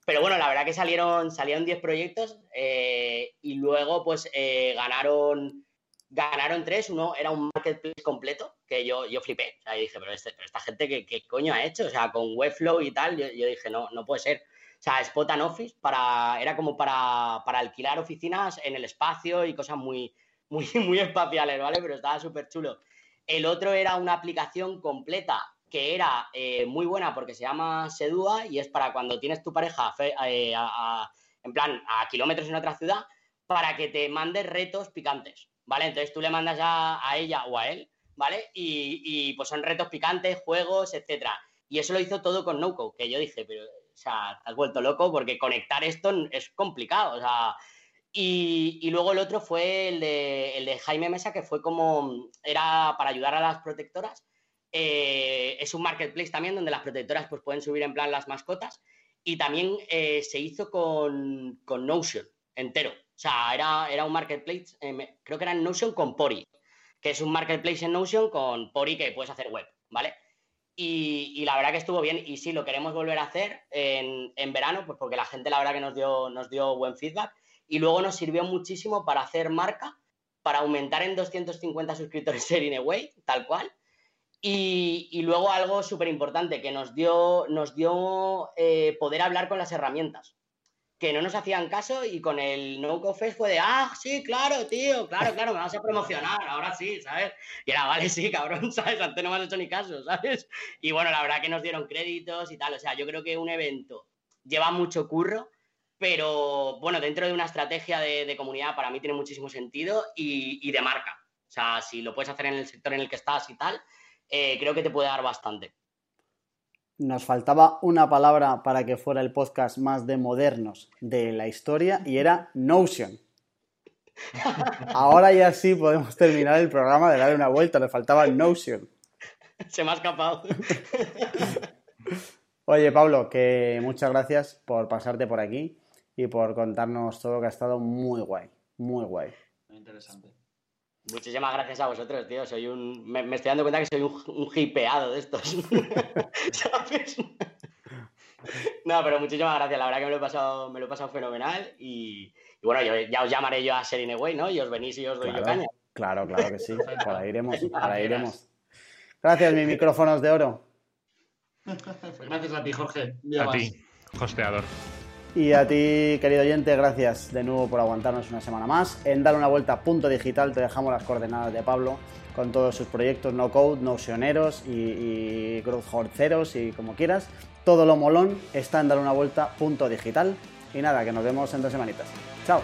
Pero bueno, la verdad que salieron, salieron 10 proyectos eh, y luego pues eh, ganaron, ganaron tres. Uno era un marketplace completo que yo, yo flipé. O sea, dije, pero, este, esta gente ¿qué, coño ha hecho? O sea, con Webflow y tal, yo, dije, no, no puede ser. O sea, Spot and Office para, era como para, para alquilar oficinas en el espacio y cosas muy, muy, muy espaciales, ¿vale? Pero estaba súper chulo. El otro era una aplicación completa que era eh, muy buena porque se llama Sedua y es para cuando tienes tu pareja eh, en plan a kilómetros en otra ciudad para que te mande retos picantes, ¿vale? Entonces tú le mandas a, ella o a él ¿vale? Y, pues son retos picantes, juegos, etcétera. Y eso lo hizo todo con NoCo, que yo dije, pero, o sea, te has vuelto loco porque conectar esto es complicado, o sea, y, luego el otro fue el de, Jaime Mesa, que fue como, era para ayudar a las protectoras. Eh, es un marketplace también donde las protectoras pues, pueden subir en plan las mascotas. Y también eh, se hizo con, con, Notion entero. O sea, era, era un marketplace, eh, creo que era Notion con Pori, que es un marketplace en Notion con Pori que puedes hacer web, ¿vale? Y, y, la verdad que estuvo bien. Y sí, lo queremos volver a hacer en, en verano, pues porque la gente la verdad que nos dio, nos dio buen feedback y luego nos sirvió muchísimo para hacer marca, para aumentar en 250 suscriptores en Ineway, tal cual. Y, luego algo súper importante, que nos dio, nos dio eh, poder hablar con las herramientas, que no nos hacían caso y con el No Fest fue de, ah, sí, claro, tío, claro, claro, me vas a promocionar, ahora sí, ¿sabes? Y era, vale, sí, cabrón, ¿sabes? Antes no me has hecho ni caso, ¿sabes? Y bueno, la verdad que nos dieron créditos y tal, o sea, yo creo que un evento lleva mucho curro pero bueno, dentro de una estrategia de, comunidad para mí tiene muchísimo sentido y, de marca. O sea, si lo puedes hacer en el sector en el que estás y tal, eh, creo que te puede dar bastante. Nos faltaba una palabra para que fuera el podcast más de modernos de la historia y era Notion. Ahora ya sí podemos terminar el programa de darle una vuelta, le faltaba Notion. Se me ha escapado. Oye, Pablo, que muchas gracias por pasarte por aquí y por contarnos todo que ha estado muy guay, muy guay. Muy interesante. Muchísimas gracias a vosotros, tío. Soy un. Me, estoy dando cuenta que soy un, un hipeado de estos. ¿Sabes? no, pero muchísimas gracias. La verdad que me lo he pasado, me lo he pasado fenomenal. Y, bueno, ya os llamaré yo a Serineway, ¿no? Y os venís y os doy claro, yo caña. Claro, claro que sí. Por ahí iremos, por ahí iremos. Gracias, mis micrófonos de oro. Gracias a ti, Jorge. a ti, hosteador. Y a ti, querido oyente, gracias de nuevo por aguantarnos una semana más. En Dar una vuelta punto digital te dejamos las coordenadas de Pablo con todos sus proyectos no code, nocioneros y, y growth y como quieras. Todo lo molón está en dar una vuelta punto digital. Y nada, que nos vemos en dos semanitas. Chao.